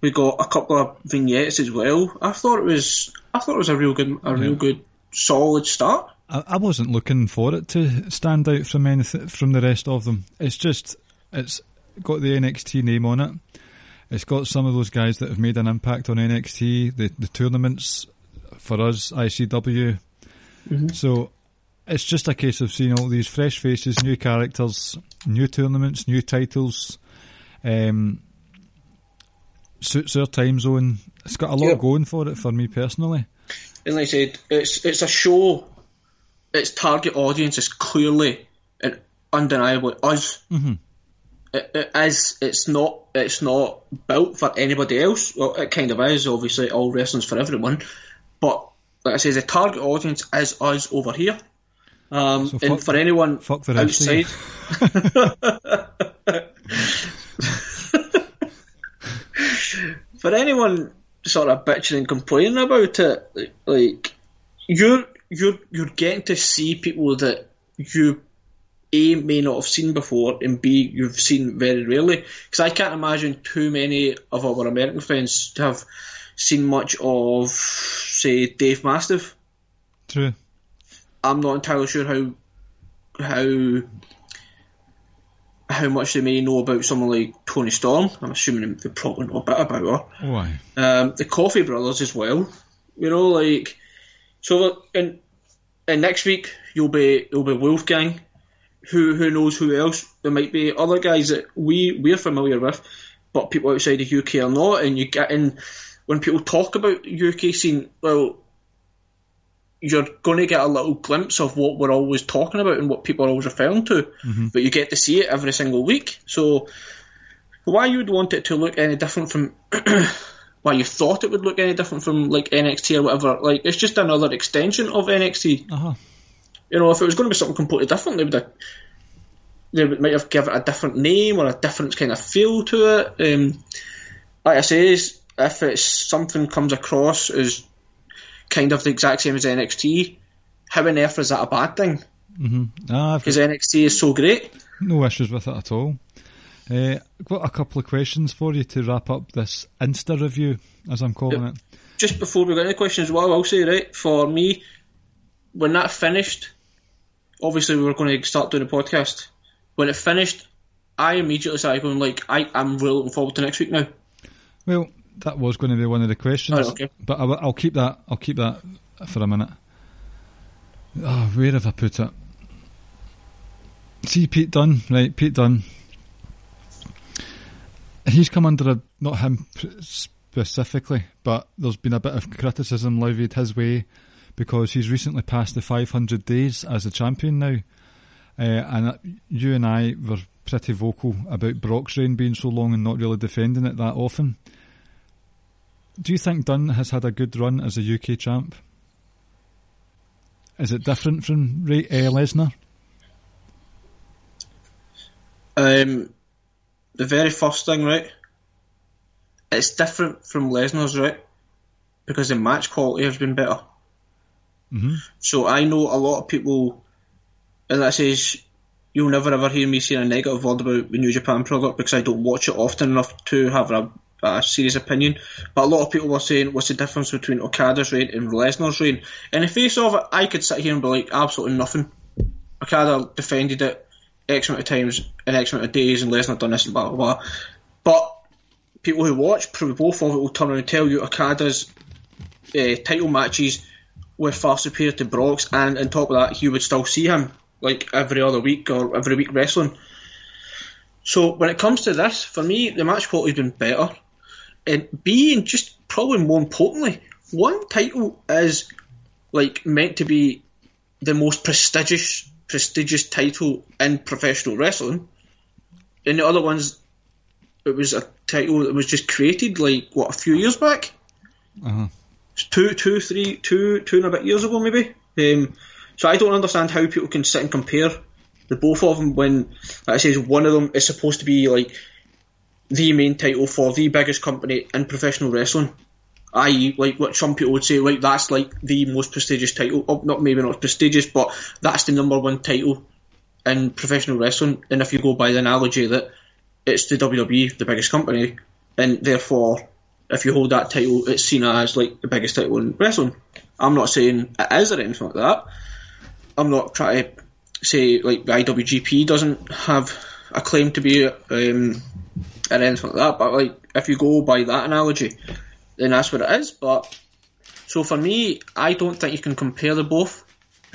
We got a couple of vignettes as well. I thought it was I thought it was a real good a real good solid start. I, I wasn't looking for it to stand out from anything from the rest of them. It's just it's got the NXT name on it. It's got some of those guys that have made an impact on NXT, the the tournaments for us, ICW. So it's just a case of seeing all these fresh faces, new characters, new tournaments, new titles. Um, suits our time zone. It's got a lot Yeah. going for it for me personally. And like I said, it's it's a show. Its target audience is clearly and undeniably us. Mhm. It, it is. It's not. It's not built for anybody else. Well, it kind of is. Obviously, all wrestling's for everyone. But like I say, the target audience is us over here. Um, So and for the- anyone fuck the outside, for anyone sort of bitching and complaining about it, like, like you're you're you're getting to see people that you a may not have seen before, and b you've seen very rarely. Because I can't imagine too many of our American friends have seen much of, say, Dave Mastiff. True. I'm not entirely sure how how how much they may know about someone like Toni Storm. I'm assuming they probably know a bit about her. Aye. Um, the Coffey Brothers as well. You know, like so. And and next week you'll be it'll be Wolfgang. Who who knows who else? There might be other guys that we we're familiar with, but people outside the UK are not. And you get in when people talk about UK scene. Well, you're going to get a little glimpse of what we're always talking about and what people are always referring to, but you get to see it every single week. So why you would want it to look any different from why you thought it would look any different from like NXT or whatever. Like it's just another extension of NXT. Uh-huh. You know, if it was going to be something completely different, they would have, they might have given it a different name or a different kind of feel to it. Um, like I say, if it's something comes across as kind of the exact same as NXT, how on earth is that a bad thing? Mm-hmm. Ah, Because NXT is so great. no issues with it at all. Uh, I've got a couple of questions for you to wrap up this Insta review, as I'm calling it. just before we get into questions, what I'll say, right, for me, when that finished, obviously we were going to start doing a podcast. When it finished, I immediately started going like, I, I'm really looking forward to next week now. Well, that was going to be one of the questions, Oh, okay. but I, will keep that. I'll keep that for a minute. Oh, where have I put it? See, Pete Dunne, right? Pete Dunne. He's come under a not him specifically, but there's been a bit of criticism levied his way because he's recently passed the 500 days as a champion now, uh, and uh, you and I were pretty vocal about Brock's reign being so long and not really defending it that often. Do you think Dunne has had a good run as a UK champ? Is it different from Ray, uh, Lesnar? Um, the very first thing, right, it's different from Lesnar's, right, because the match quality has been better. Mhm. So I know a lot of people, and that says you'll never ever hear me saying a negative word about the New Japan product because I don't watch it often enough to have a, a serious opinion. But a lot of people were saying, what's the difference between Okada's reign and Lesnar's reign? In the face of it, I could sit here and be like, absolutely nothing. Okada defended it X amount of times in X amount of days, and Lesnar done this and blah blah blah. But people who watch probably both of it will turn around and tell you Okada's uh, title matches were far superior to Brock's, and on top of that, you would still see him like every other week or every week wrestling. So when it comes to this, for me, the match quality's been better, and B, and just probably more importantly, one title is like meant to be the most prestigious prestigious title in professional wrestling, and the other ones, it was a title that was just created like what a few years back Uh-huh. Two, two, three, two, two and a bit years ago, maybe. Um, so I don't understand how people can sit and compare the both of them when, like I says, one of them is supposed to be like the main title for the biggest company in professional wrestling. I.e., like what some people would say, like that's like the most prestigious title. Oh, not maybe not prestigious, but that's the number one title in professional wrestling. And if you go by the analogy that it's the WWE, the biggest company, and therefore if you hold that title, it's seen as like the biggest title in wrestling. I'm not saying it is or anything like that. I'm not trying to say like the IWGP doesn't have a claim to be um, or anything like that. But like if you go by that analogy, then that's what it is. But so for me, I don't think you can compare the both.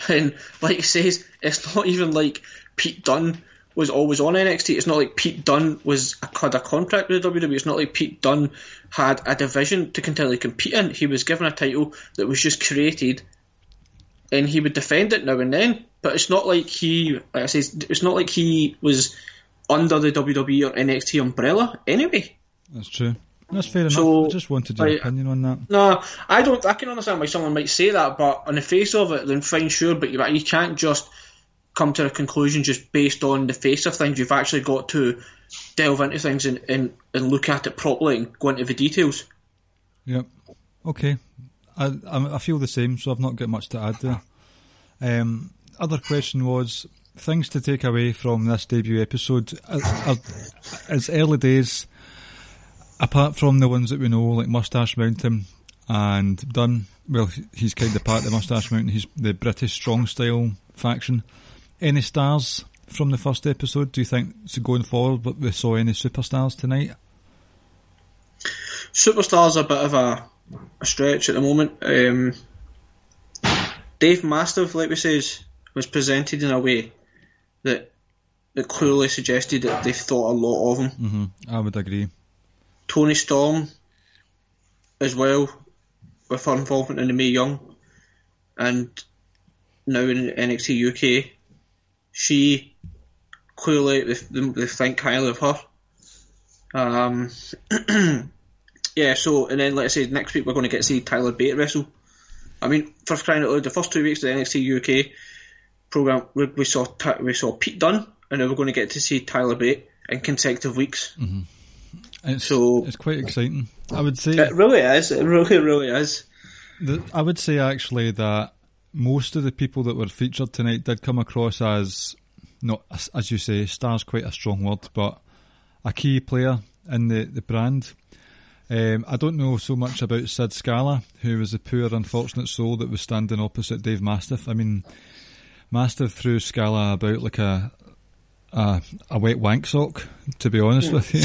And like it says, it's not even like Pete Dunne was always on NXT. It's not like Pete Dunne was had a contract with WWE. It's not like Pete Dunne had a division to continually compete in. He was given a title that was just created, and he would defend it now and then. But it's not like he, like I say, it's not like he was under the WWE or NXT umbrella anyway. That's true. That's fair enough. So, I just wanted your like, opinion on that. No, I don't. I can understand why someone might say that, but on the face of it, then fine, sure. But you, you can't just come to a conclusion just based on the face of things. You've actually got to delve into things and, and, and look at it properly and go into the details. Yep. Okay. I, I feel the same, so I've not got much to add there. Um, other question was things to take away from this debut episode. Are, it's early days. Apart from the ones that we know, like Mustache Mountain and Dunne, well, he's kind of part of Mustache Mountain. He's the British strong style faction. Any stars from the first episode? Do you think so going forward? But we saw any superstars tonight? Superstar's are a bit of a, a stretch at the moment. Um, Dave Mastiff, like we says, was presented in a way that that clearly suggested that they thought a lot of him. hmm I would agree. Toni Storm as well, with her involvement in the Mae Young, and now in NXT UK, she clearly they, they think highly of her. Um, yeah, so, and then, like I said, next week we're going to get to see Tyler Bate wrestle. I mean, for crying out loud, the first two weeks of the NXT UK program, we, we saw we saw Pete Dunne, and now we're going to get to see Tyler Bate in consecutive weeks. Mm-hmm. It's, so it's quite exciting. I would say it really is. It really, really is. The, I would say actually that most of the people that were featured tonight did come across as not as you say, stars quite a strong word, but a key player in the the brand. Um, I don't know so much about Sid Scala, who was the poor, unfortunate soul that was standing opposite Dave Mastiff. I mean, Mastiff threw Scala about like a a, a wet wank sock, to be honest with you.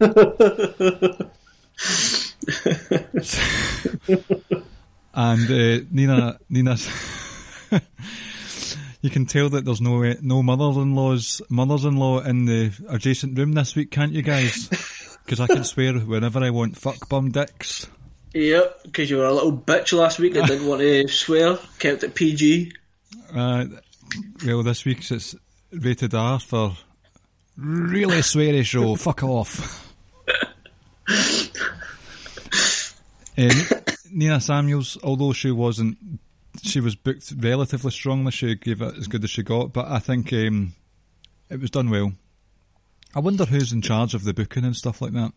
and uh, Nina, Nina, you can tell that there's no no mothers-in-laws, mothers-in-law in the adjacent room this week, can't you guys? Because I can swear whenever I want fuck bum dicks. Yep, because you were a little bitch last week and didn't want to swear, kept it PG. Uh, well, this week's it's rated R for really sweary show. Fuck off. um, Nina Samuels, although she wasn't, she was booked relatively strongly. She gave it as good as she got, but I think um, it was done well. I wonder who's in charge of the booking and stuff like that.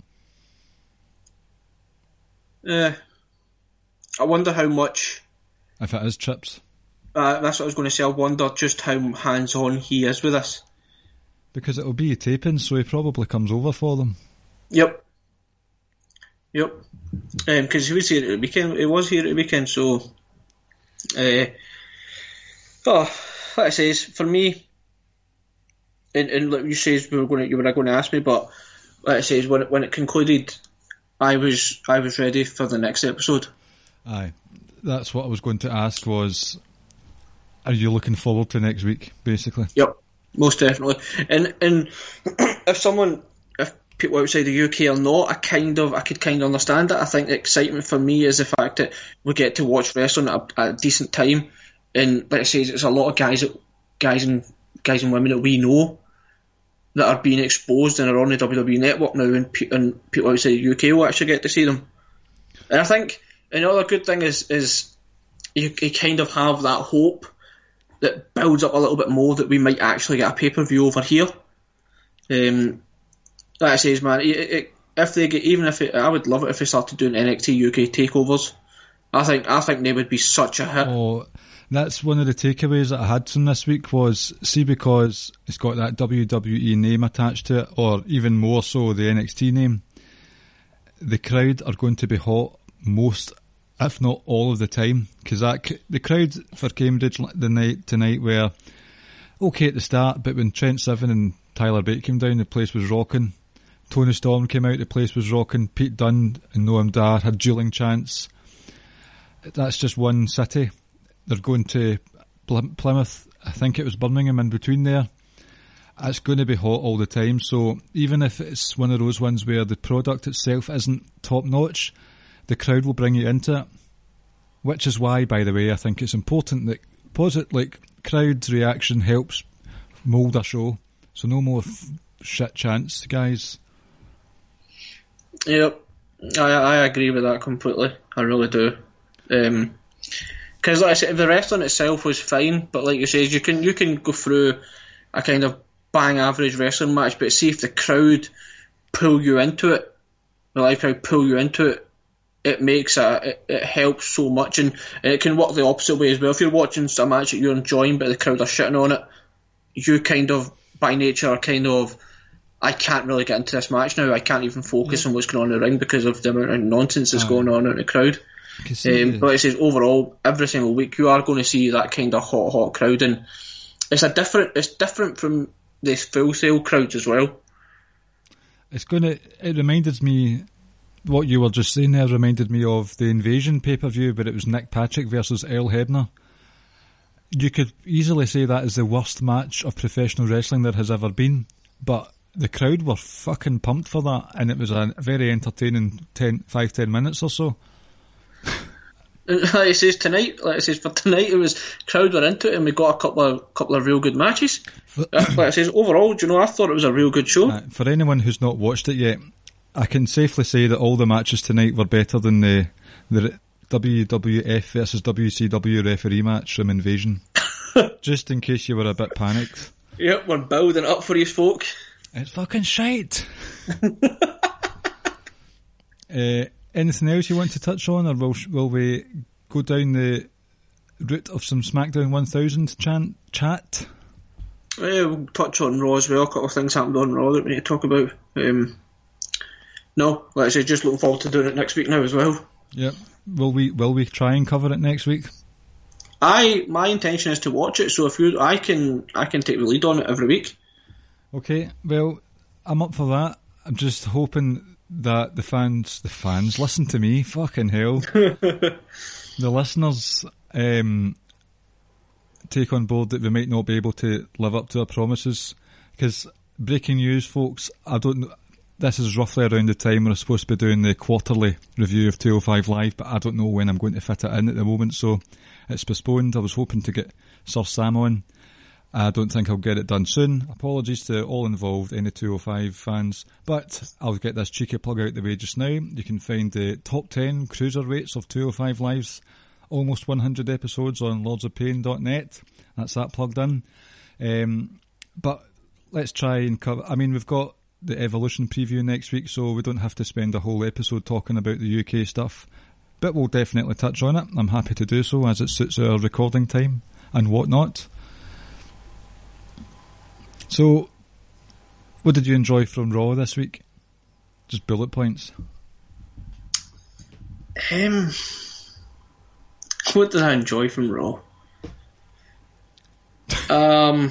Yeah, uh, I wonder how much. If it is Trips. Uh, that's what I was going to say. I wonder just how hands on he is with us. Because it'll be a taping, so he probably comes over for them. Yep. Yep. Because um, he was here at the weekend. He was here at the weekend, so. Uh, oh, like I says, for me, and, and like you says, we were going to, you were going to ask me, but like I says, when it, when it concluded, I was I was ready for the next episode. Aye, that's what I was going to ask. Was are you looking forward to next week? Basically. Yep, most definitely. And and if someone, if people outside the UK are not, I kind of I could kind of understand it. I think the excitement for me is the fact that we get to watch wrestling at a, at a decent time, and like I say, it's a lot of guys that guys and guys and women that we know that are being exposed and are on the WWE network now, and, and people outside the UK will actually get to see them. And I think another good thing is is you, you kind of have that hope that builds up a little bit more that we might actually get a pay per view over here. Um, I says, man, it, it, if they get even if it, I would love it if they started doing NXT UK takeovers. I think I think they would be such a hit. Oh, that's one of the takeaways that I had from this week was see because it's got that WWE name attached to it, or even more so the NXT name. The crowd are going to be hot most, if not all of the time, because that the crowd for Cambridge the night tonight were okay at the start, but when Trent Seven and Tyler Bate came down, the place was rocking. Toni Storm came out, the place was rocking. Pete Dunne and Noam Dar had dueling chants. That's just one city they're going to Plymouth. I think it was Birmingham in between there. It's going to be hot all the time. So even if it's one of those ones where the product itself isn't top notch, the crowd will bring you into it. Which is why, by the way, I think it's important that positive, like crowd reaction helps mould a show. So no more f- shit chance, guys. Yep, I I agree with that completely. I really do. Um, because like I said, the wrestling itself was fine, but like you said, you can you can go through a kind of bang average wrestling match, but see if the crowd pull you into it, the live crowd pull you into it, it makes a it, it helps so much, and, and, it can work the opposite way as well. If you're watching a match that you're enjoying, but the crowd are shitting on it, you kind of by nature are kind of I can't really get into this match now. I can't even focus yeah. on what's going on in the ring because of the amount of nonsense that's going on in the crowd. Um, but it says overall, every single week you are going to see that kind of hot, hot crowd, and it's a different. It's different from this Full Sail crowds as well. It's going to. It reminded me. What you were just saying there reminded me of the Invasion pay per view, but it was Nick Patrick versus Earl Hebner. You could easily say that is the worst match of professional wrestling there has ever been, but the crowd were fucking pumped for that, and it was a very entertaining 10, 5, 10 minutes or so. like it says tonight, like it says for tonight, it was crowd were into it, and we got a couple of couple of real good matches. like it says overall, do you know, I thought it was a real good show. Uh, for anyone who's not watched it yet, I can safely say that all the matches tonight were better than the the WWF versus WCW referee match from Invasion. Just in case you were a bit panicked. Yep, we're building up for you folk. It's fucking shite. uh, anything else you want to touch on, or will will we go down the route of some SmackDown 1000 chant, chat? Yeah, we'll touch on Raw as well. A couple of things happened on Raw that we need to talk about. Um, no, like I say, just looking forward to doing it next week now as well. Yep. Will we will we try and cover it next week? I my intention is to watch it, so if you I can I can take the lead on it every week. Okay, well, I'm up for that. I'm just hoping that the fans the fans listen to me. Fucking hell. the listeners um, take on board that we might not be able to live up to our promises. Because breaking news, folks, I don't. This is roughly around the time we're supposed to be doing the quarterly review of 205 Live, but I don't know when I'm going to fit it in at the moment, so it's postponed. I was hoping to get Sir Sam on. I don't think I'll get it done soon. Apologies to all involved, any 205 fans, but I'll get this cheeky plug out the way just now. You can find the top 10 cruiser cruiserweights of 205 Lives almost 100 episodes on lordsofpain.net. That's that plugged in. Um, but let's try and cover. I mean, we've got the Evolution preview next week, so we don't have to spend a whole episode talking about the UK stuff. But we'll definitely touch on it. I'm happy to do so as it suits our recording time and whatnot. So, what did you enjoy from Raw this week? Just bullet points. Um, what did I enjoy from Raw? Um,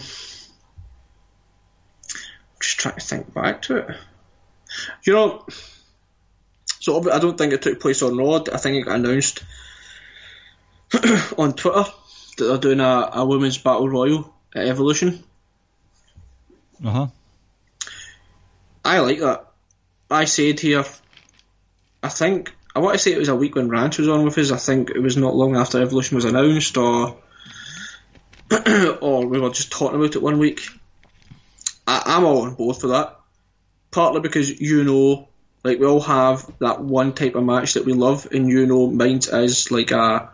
just trying to think back to it. You know, so I don't think it took place on Raw. I think it got announced on Twitter that they're doing a, a women's battle royal at Evolution. Uh huh. I like that. I said here, I think I want to say it was a week when Ranch was on with us. I think it was not long after Evolution was announced, or or we were just talking about it one week. I, am all on board for that. Partly because you know, like we all have that one type of match that we love, and you know, mine is like a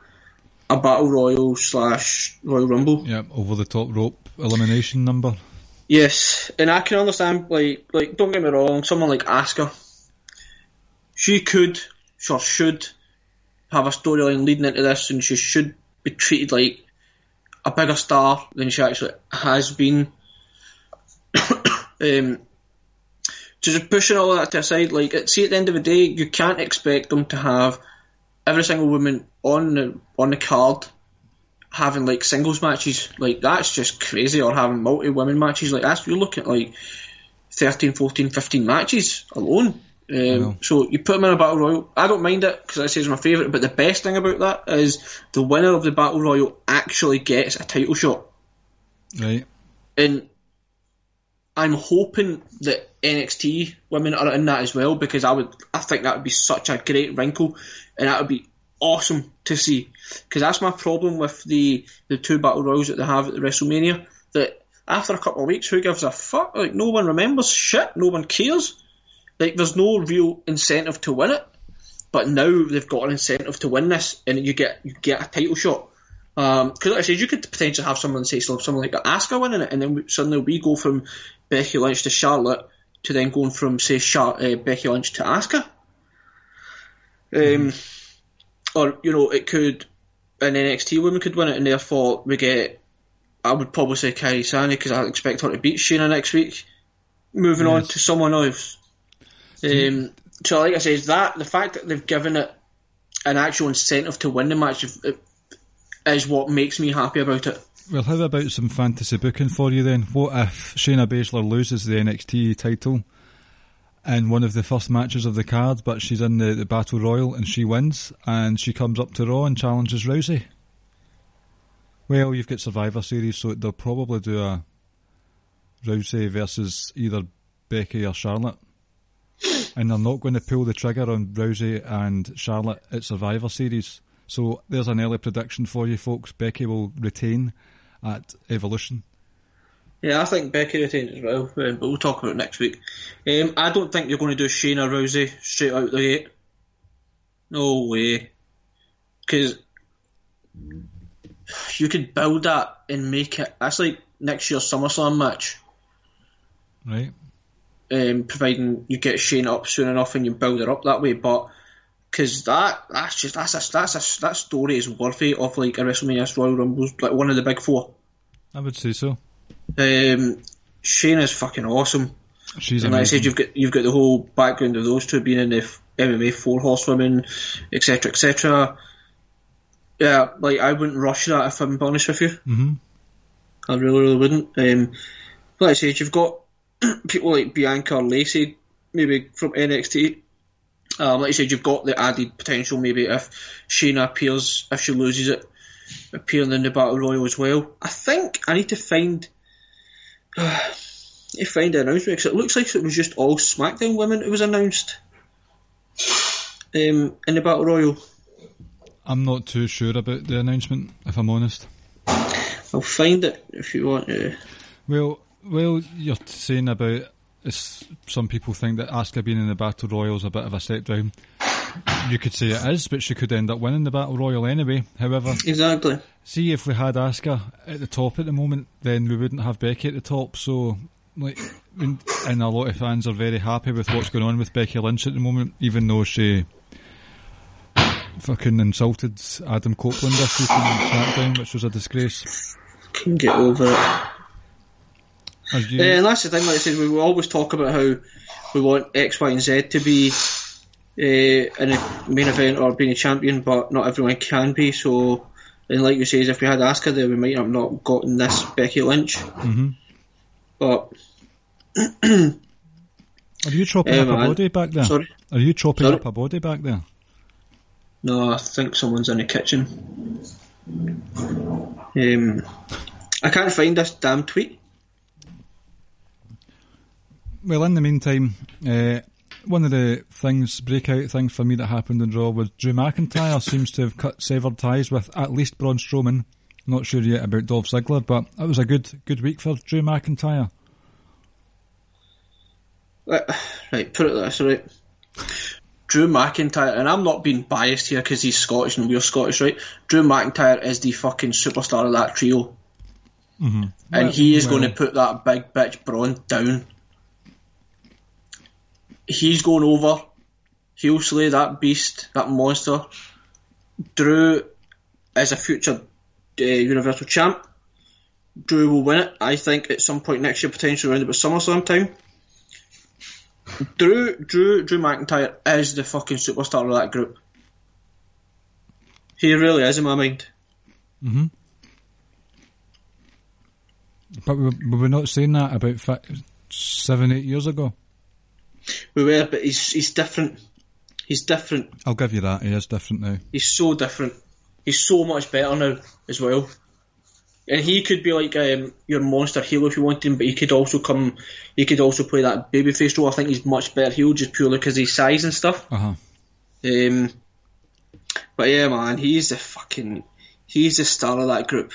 a battle royal slash Royal Rumble. Yeah, over the top rope elimination number. Yes, and I can understand. Like, like don't get me wrong, someone like Asuka, she could or should have a storyline leading into this, and she should be treated like a bigger star than she actually has been. um, just pushing all that to aside, like see at the end of the day, you can't expect them to have every single woman on the on the card having like singles matches. Like that's just crazy, or having multi women matches. Like that's you're looking at like 13, 14, 15 matches alone. Um, so you put them in a battle royal. I don't mind it because I say it's my favourite. But the best thing about that is the winner of the battle royal actually gets a title shot. Right. And I'm hoping that NXT women are in that as well because I would I think that would be such a great wrinkle and that would be awesome to see because that's my problem with the the two battle royals that they have at the WrestleMania that after a couple of weeks who gives a fuck like no one remembers shit no one cares like there's no real incentive to win it, but now they've got an incentive to win this, and you get you get a title shot. Because um, like I said, you could potentially have someone say someone like Asuka winning it, and then suddenly we go from Becky Lynch to Charlotte to then going from say Char- uh, Becky Lynch to Asuka. Um, mm-hmm. Or you know, it could an NXT woman could win it, and therefore we get. I would probably say Kairi Sane because I expect her to beat Shayna next week. Moving yes. on to someone else. Um, so, like I say, that the fact that they've given it an actual incentive to win the match is what makes me happy about it. Well, how about some fantasy booking for you then? What if Shayna Baszler loses the NXT title in one of the first matches of the card, but she's in the, the Battle Royal and she wins, and she comes up to Raw and challenges Rousey? Well, you've got Survivor Series, so they'll probably do a Rousey versus either Becky or Charlotte and they're not going to pull the trigger on Rousey and Charlotte at Survivor Series. So there's an early prediction for you folks. Becky will retain at Evolution. Yeah, I think Becky retains as well, um, but we'll talk about it next week. Um, I don't think you're going to do Shayna Rousey straight out the gate. No way. Because you could build that and make it. That's like next year's SummerSlam match. Right. Um, providing you get Shayna up soon enough and you build her up that way, but because that that's just that's a, that's a, that story is worthy of like a WrestleMania Royal Rumbles, like one of the big four. I would say so. Um, is fucking awesome. She's and like I said, you've got you've got the whole background of those two being in the f- MMA four horsewomen, etc., etc. Yeah, like I wouldn't rush that if I'm honest with you. hmm I really, really wouldn't. Um, like I said, you've got people like Bianca or Lacey, maybe from NXT. Um, like I said, you've got the added potential maybe if Shayna appears, if she loses it, appearing in the Battle Royal as well. I think I need to find. To find the announcement because it looks like it was just all SmackDown women who was announced um, in the Battle Royal. I'm not too sure about the announcement, if I'm honest. I'll find it if you want to. Well, well, you're saying about some people think that Asuka being in the Battle Royal is a bit of a step down. You could say it is, but she could end up winning the Battle Royal anyway. However, Exactly. see if we had Asuka at the top at the moment, then we wouldn't have Becky at the top. So, like, and a lot of fans are very happy with what's going on with Becky Lynch at the moment, even though she fucking insulted Adam Copeland this week on SmackDown, which was a disgrace. Can get over it. You, Yeah, and that's the thing, like I said, we always talk about how we want X, Y, and Z to be uh, in a main event or being a champion, but not everyone can be. So, and like you say, if we had Asuka there, we might have not gotten this Becky Lynch. Mhm. But, are you chopping Yeah, up a body back there? sorry. Are you chopping Sorry? up a body back there? No, I think someone's in the kitchen. Um, I can't find this damn tweet. Well, in the meantime, uh, one of the things, breakout things for me that happened in Raw was Drew McIntyre seems to have cut severed ties with at least Braun Strowman. Not sure yet about Dolph Ziggler, but it was a good good week for Drew McIntyre. Right, right, put it this right. Drew McIntyre, and I'm not being biased here because he's Scottish and we're Scottish, right? Drew McIntyre is the fucking superstar of that trio, Mm-hmm. and Well- he is going to put that big bitch Braun down. He's going over. He'll slay that beast, that monster. Drew is a future uh, Universal Champ. Drew will win it, I think, at some point next year, potentially around about SummerSlam time. Drew, Drew, Drew McIntyre is the fucking superstar of that group. He really is in my mind. hmm But we, we were not saying that about fi- seven, eight years ago. We were, but he's he's different. He's different. I'll give you that. He is different now. He's so different. He's so much better now as well. And he could be like um, your monster heel if you want him, but he could also come. He could also play that babyface role. I think he's much better heel just purely because his size and stuff. Uh huh. Um, but yeah, man, he's the fucking. He's the star of that group.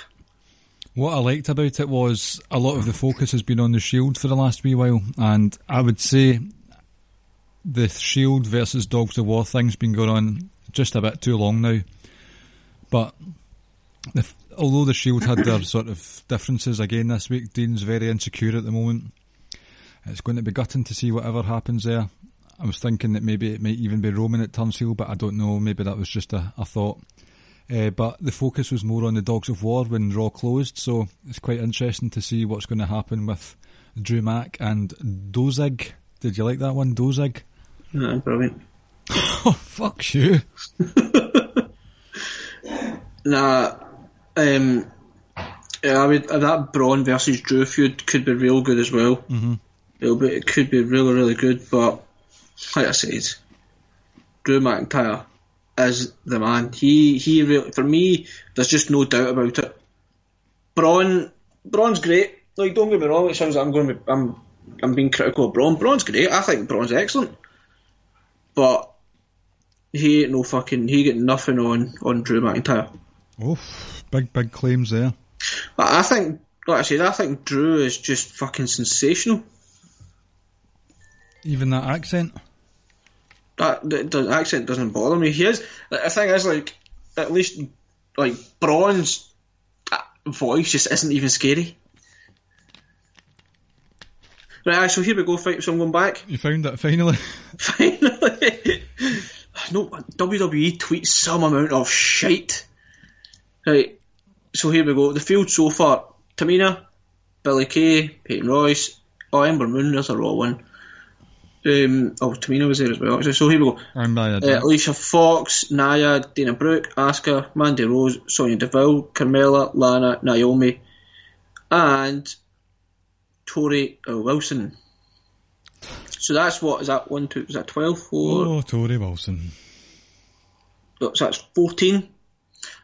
What I liked about it was a lot of the focus has been on the Shield for the last wee while, and I would say the Shield versus Dogs of War thing's been going on just a bit too long now. But the, although the Shield had their sort of differences again this week, Dean's very insecure at the moment. It's going to be gutting to see whatever happens there. I was thinking that maybe it might even be Roman at turns heel, but I don't know. Maybe that was just a, a thought. Uh, but the focus was more on the Dogs of War when Raw closed, so it's quite interesting to see what's going to happen with Drew Mack and Dozig. Did you like that one, Dozig? Yeah, brilliant. Oh, fuck you. Nah, um, yeah, I would, that Braun versus Drew feud could be real good as well. Mm-hmm. It'll be, it could be really, really good, but like I said, Drew McIntyre is the man. He, he really, for me, there's just no doubt about it. Braun, Braun's great. Like, don't get me wrong, it sounds like I'm going to be, I'm, I'm being critical of Braun. Braun's great. I think Braun's excellent. But he ain't no fucking, he get nothing on, on Drew McIntyre. Oh, big, big claims there. I think like I said, I think Drew is just fucking sensational. Even that accent. That the, the accent doesn't bother me. He is. The thing is, like, at least like Braun's uh, voice just isn't even scary. Right, so here we go. Fight. So I'm going back. You found it finally. Finally. no, WWE tweets some amount of shite. Right. So here we go. The field so far: Tamina, Billie Kay, Peyton Royce, oh Ember Moon. There's a raw one. Um, oh, Tamina was there as well. So here we go. I'm Uh, Alicia Fox, Nia, Dana Brooke, Asuka, Mandy Rose, Sonya Deville, Carmella, Lana, Naomi, and Torrie uh, Wilson. So that's what is that one two is that twelve four? Oh, Torrie Wilson. So that's fourteen.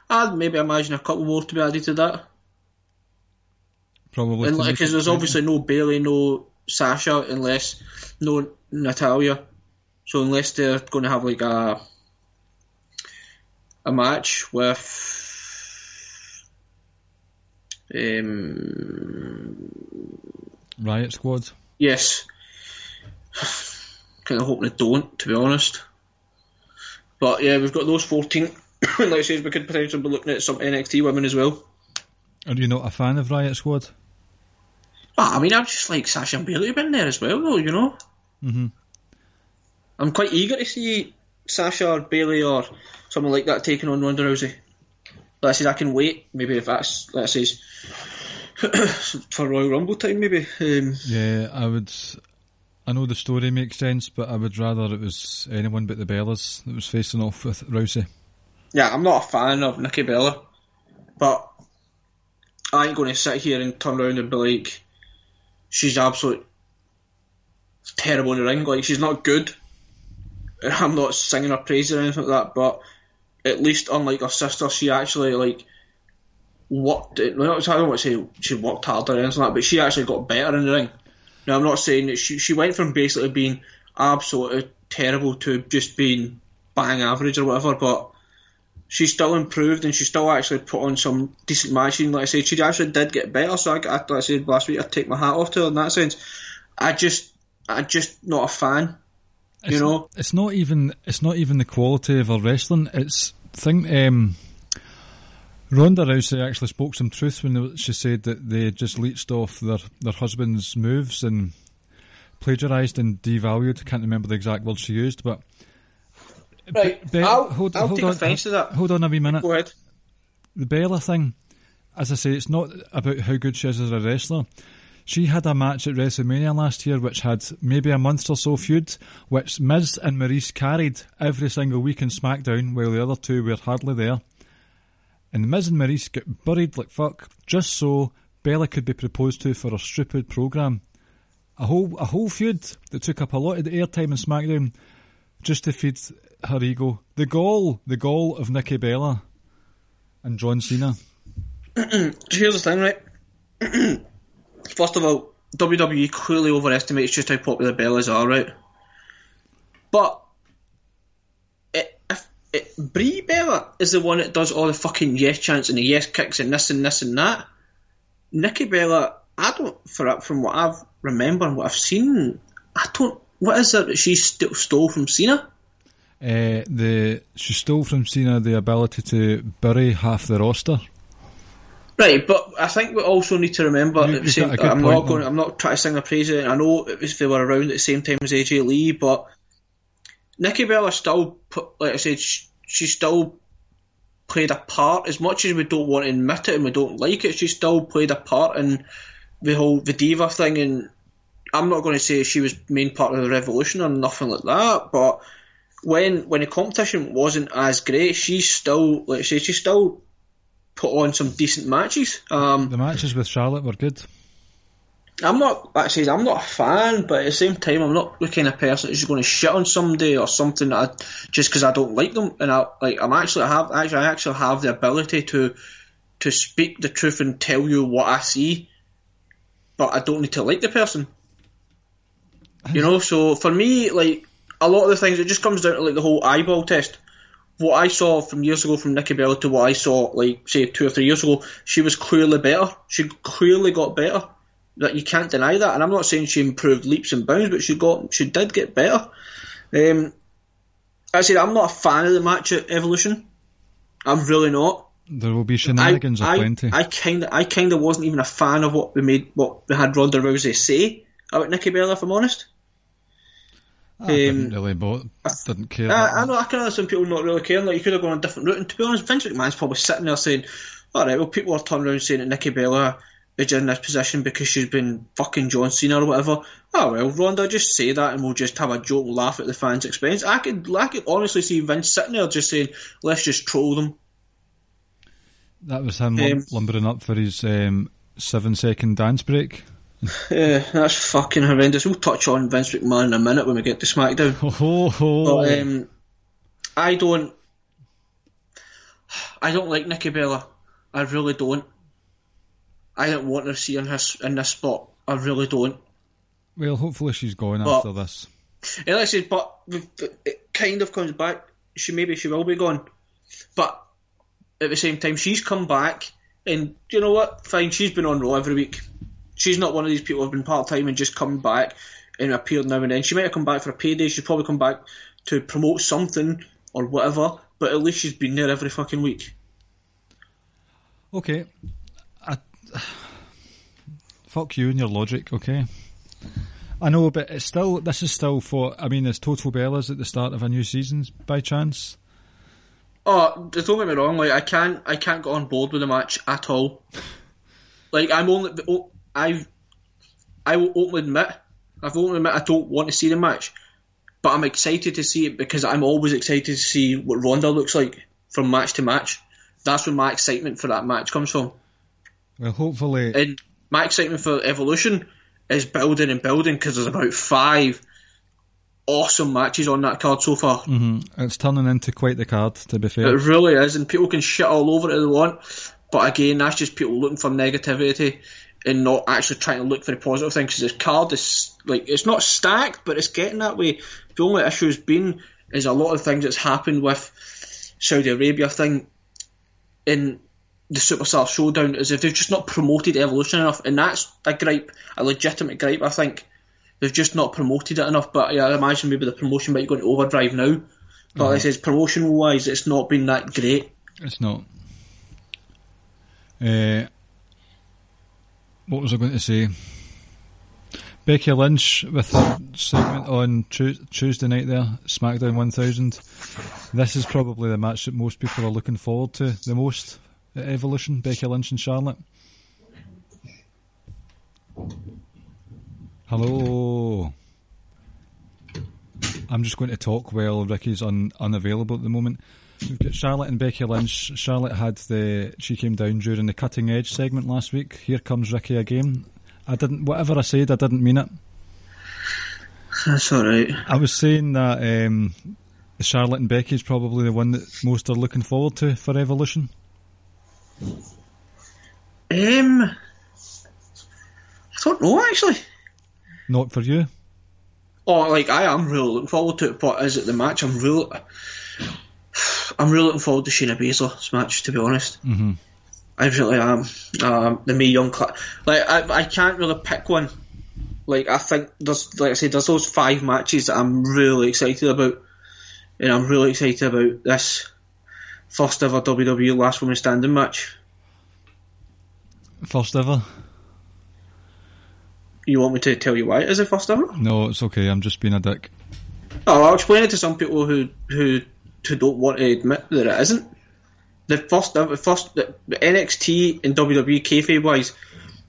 I'd maybe imagine a couple more to be added to that. Probably. And like, because there's obviously no Bayley, no Sasha, unless no Natalya. So unless they're going to have like a a match with um Riot Squad. yes, kind of hoping they don't, to be honest. But yeah, we've got those fourteen. like I said, we could potentially be looking at some NXT women as well. Are you not a fan of Riot Squad? Ah, I mean, I'm just like Sasha and Bayley have been there as well, though. You know. Mm-hmm. I'm quite eager to see Sasha or Bayley or someone like that taking on Ronda Rousey. Let's say I can wait. Maybe if that's let's say for Royal Rumble time, maybe. Um, Yeah, I would. I know the story makes sense, but I would rather it was anyone but the Bellas that was facing off with Rousey. yeah, I'm not a fan of Nikki Bella, but I ain't going to sit here and turn around and be like, she's absolute terrible in the ring. Like she's not good. I'm not singing her praises or anything like that, but at least unlike her sister, she actually like worked. I don't want to say she worked harder or anything like that, but she actually got better in the ring. Now I'm not saying that she she went from basically being absolutely terrible to just being bang average or whatever, but she still improved and she still actually put on some decent matching. Like I said, she actually did get better. So I, I like I said last week, I take my hat off to her in that sense. I just, I just not a fan. You It's- know, it's not even it's not even the quality of her wrestling. It's thing. um, Ronda Rousey actually spoke some truth when she said that they just leached off their their husband's moves and plagiarised and devalued. Can't remember the exact words she used, but right? Be- I'll, hold- I'll hold take on, offence to that. hold on a wee minute. Go ahead. the Bella thing, as I say, it's not about how good she is as a wrestler. She had a match at WrestleMania last year which had maybe a month or so feud, which Miz and Maryse carried every single week in SmackDown while the other two were hardly there. And Miz and Maryse get buried like fuck just so Bella could be proposed to for a stupid program. A whole a whole feud that took up a lot of the airtime in SmackDown just to feed her ego. The gall, the gall of Nikki Bella and John Cena. Here's the thing, right? First of all, WWE clearly overestimates just how popular Bellas are, right? But it, Brie Bella is the one that does all the fucking yes chants and the yes kicks and this and this and that. Nikki Bella, I don't, for from what I've remember and what I've seen, I don't. What is it that she st- stole from Cena? Uh, the she stole from Cena the ability to bury half the roster. Right, but I think we also need to remember. You- same, I'm point, not going. though. I'm not trying to sing a praise. it. I know it was, they were around at the same time as AJ Lee, but Nikki Bella still, like I said, she, she still played a part. As much as we don't want to admit it and we don't like it, she still played a part in the whole the diva thing. And I'm not going to say she was main part of the revolution or nothing like that, but when when the competition wasn't as great, she still, like I say, she still put on some decent matches. Um, The matches with Charlotte were good. I'm not actually I'm not a fan, but at the same time I'm not the kind of person who's going to shit on somebody or something that I, just because I don't like them. And I like I'm actually I have actually I actually have the ability to to speak the truth and tell you what I see, but I don't need to like the person. You know, so for me, like a lot of the things, it just comes down to like the whole eyeball test. what I saw from years ago from Nikki Bella to what I saw, like say two or three years ago, she was clearly better. She clearly got better. That you can't deny that. And I'm not saying she improved leaps and bounds, but she got she did get better. Um, I said I'm not a fan of the match at Evolution. I'm really not. There will be shenanigans I, aplenty. I kind of, I kind of wasn't even a fan of what we made, what we had Ronda Rousey say about Nikki Bella. If I'm honest, I didn't really, but didn't care. I, I know I can understand people not really caring. Like you could have gone a different route. And to be honest, Vince McMahon's probably sitting there saying, "All right, well, people are turning around saying that Nikki Bella is in this position because she's been fucking John Cena or whatever." Oh well, Ronda, just say that and we'll just have a joke laugh at the fans' expense. I could, I could honestly see Vince sitting there just saying, "Let's just troll them." That was him Um, lumbering up for his um, seven second dance break. Yeah, that's fucking horrendous. We'll touch on Vince McMahon in a minute when we get to SmackDown. Ho ho! But um, I don't. I don't like Nikki Bella. I really don't. I don't want to see her in this in this spot. I really don't. well, hopefully she's gone but- after this. And like I said, but it kind of comes back. She maybe she will be gone, but at the same time, she's come back, and you know what? Fine, she's been on Raw every week. She's not one of these people who've been part time and just come back and appeared now and then. She might have come back for a payday. She's probably come back to promote something or whatever. But at least she's been there every fucking week. Okay. Fuck you and your logic, okay? I know, but it's still, this is still for, I mean, it's Total Bellas at the start of a new season by chance. Oh, just don't get me wrong. Like I can't, I can't get on board with the match at all. Like I'm only, I, I will openly admit, I've openly admit I don't want to see the match, but I'm excited to see it because I'm always excited to see what Ronda looks like from match to match. That's where my excitement for that match comes from. Well, hopefully, And my excitement for Evolution is building and building because there's about five awesome matches on that card so far. Mm-hmm. it's turning into quite the card, to be fair. It really is, and people can shit all over it if they want. But again, that's just people looking for negativity and not actually trying to look for the positive thing. Because this card is like it's not stacked, but it's getting that way. The only issue has been is a lot of things that's happened with Saudi Arabia thing in the Superstar Showdown is if they've just not promoted Evolution enough, and that's a gripe, a legitimate gripe. I think they've just not promoted it enough. But yeah, I imagine maybe the promotion might go into overdrive now. But like I says, promotion wise, it's not been that great. It's not. Uh, what was I going to say? Becky Lynch with her segment on Tuesday night there, SmackDown 1000. This is probably the match that most people are looking forward to the most at Evolution, Becky Lynch and Charlotte. Hello. I'm just going to talk while Ricky's un- unavailable at the moment. We've got Charlotte and Becky Lynch. Charlotte had the she came down during the cutting edge segment last week. Here comes Ricky again. I didn't whatever I said, I didn't mean it. That's alright. I was saying that um, Charlotte and Becky is probably the one that most are looking forward to for Evolution. Um, I don't know actually. Not for you. Oh, like I am really looking forward to it. But is it the match? I'm really, I'm really looking forward to Shayna Baszler's match. To be honest, Mm-hmm. I really am. Um, the Mae Young, cla- like I, I can't really pick one. Like I think there's, like I said, there's those five matches that I'm really excited about, and I'm really excited about this first ever WWE Last Woman Standing match. First ever. You want me to tell you why it is the first ever? No, it's okay. I'm just being a dick. Oh, I'll explain it to some people who who who don't want to admit that it isn't. The first, the first, the the NXT and WWE kayfabe wise,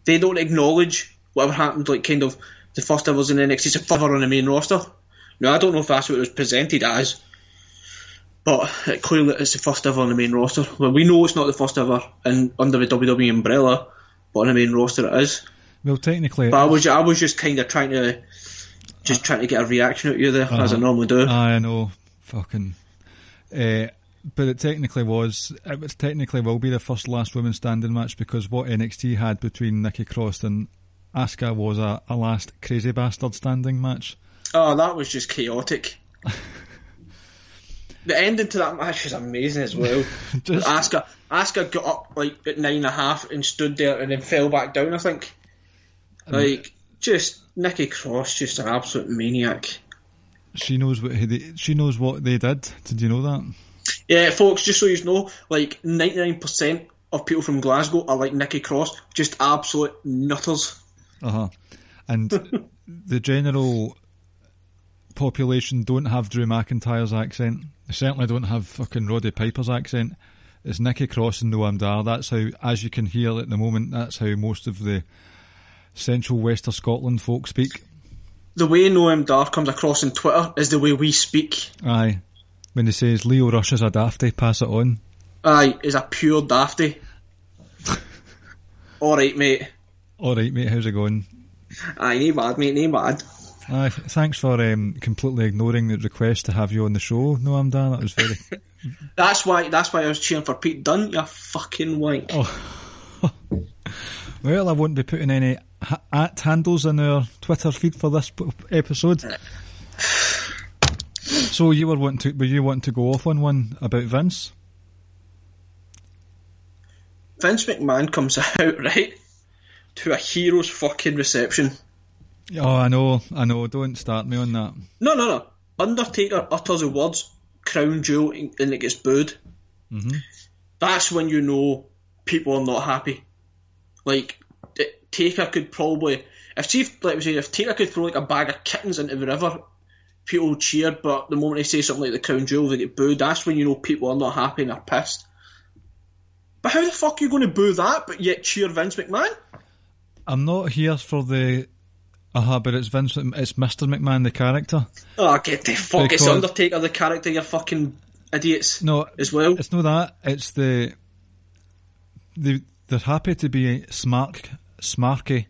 they don't acknowledge whatever happened. Like kind of the first ever was in NXT, it's a ever on the main roster. Now I don't know if that's what it was presented as, but it clearly it's the first ever on the main roster. Well, we know it's not the first ever in under the WWE umbrella, but on the main roster it is. Well, technically, But I was I was just kind of trying to just uh, trying to get a reaction out of you there uh-huh. as I normally do. I know, fucking. Uh, but it technically was. It was technically will be the first last woman standing match because what NXT had between Nikki Cross and Asuka was a, a last crazy bastard standing match. Oh, that was just chaotic. the ending to that match was amazing as well. Just- Asuka, Asuka got up like at nine and a half and stood there and then fell back down. I think. Like just Nikki Cross, just an absolute maniac. She knows what they, she knows what they did. Did you know that? Yeah, folks, just so you know, like ninety nine percent of people from Glasgow are like Nikki Cross, just absolute nutters. Uh huh. And the general population don't have Drew McIntyre's accent. They certainly don't have fucking Roddy Piper's accent. It's Nikki Cross and Noam Dar. That's how, as you can hear at the moment, that's how most of the central western Scotland folk speak. The way Noam Dar comes across on Twitter is the way we speak. Aye. When he says Lio Rush is a dafty, pass it on. Aye, is a pure dafty. Alright, mate. All right, mate. How's it going? Aye, nae bad, mate, nae bad. Aye, thanks for um, completely ignoring the request to have you on the show, Noam Dar. That was very. That's why. That's why I was cheering for Pete Dunne. You fucking wank. Well, I won't be putting any ha- at handles in our Twitter feed for this p- episode. So you were wanting to, were you wanting to go off on one about Vince? Vince McMahon comes out right to a hero's fucking reception. Oh, I know, I know. Don't start me on that. No, no, no. Undertaker utters the words "crown jewel" and and it gets booed. Mhm. That's when you know people are not happy. Like Taker could probably, if Chief, like we say, if Taker could throw like a bag of kittens into the river, people cheer. But the moment they say something like the crown jewel, they get booed. That's when you know people are not happy and are pissed. But how the fuck are you going to boo that, but yet cheer Vince McMahon? I'm not here for the. Uh-huh, but it's Vince. It's Mr. McMahon, the character. Oh, get the fuck! It's Because- Undertaker, the character. You fucking idiots. No, as well. It's not that. It's the. They they're happy to be smark smarky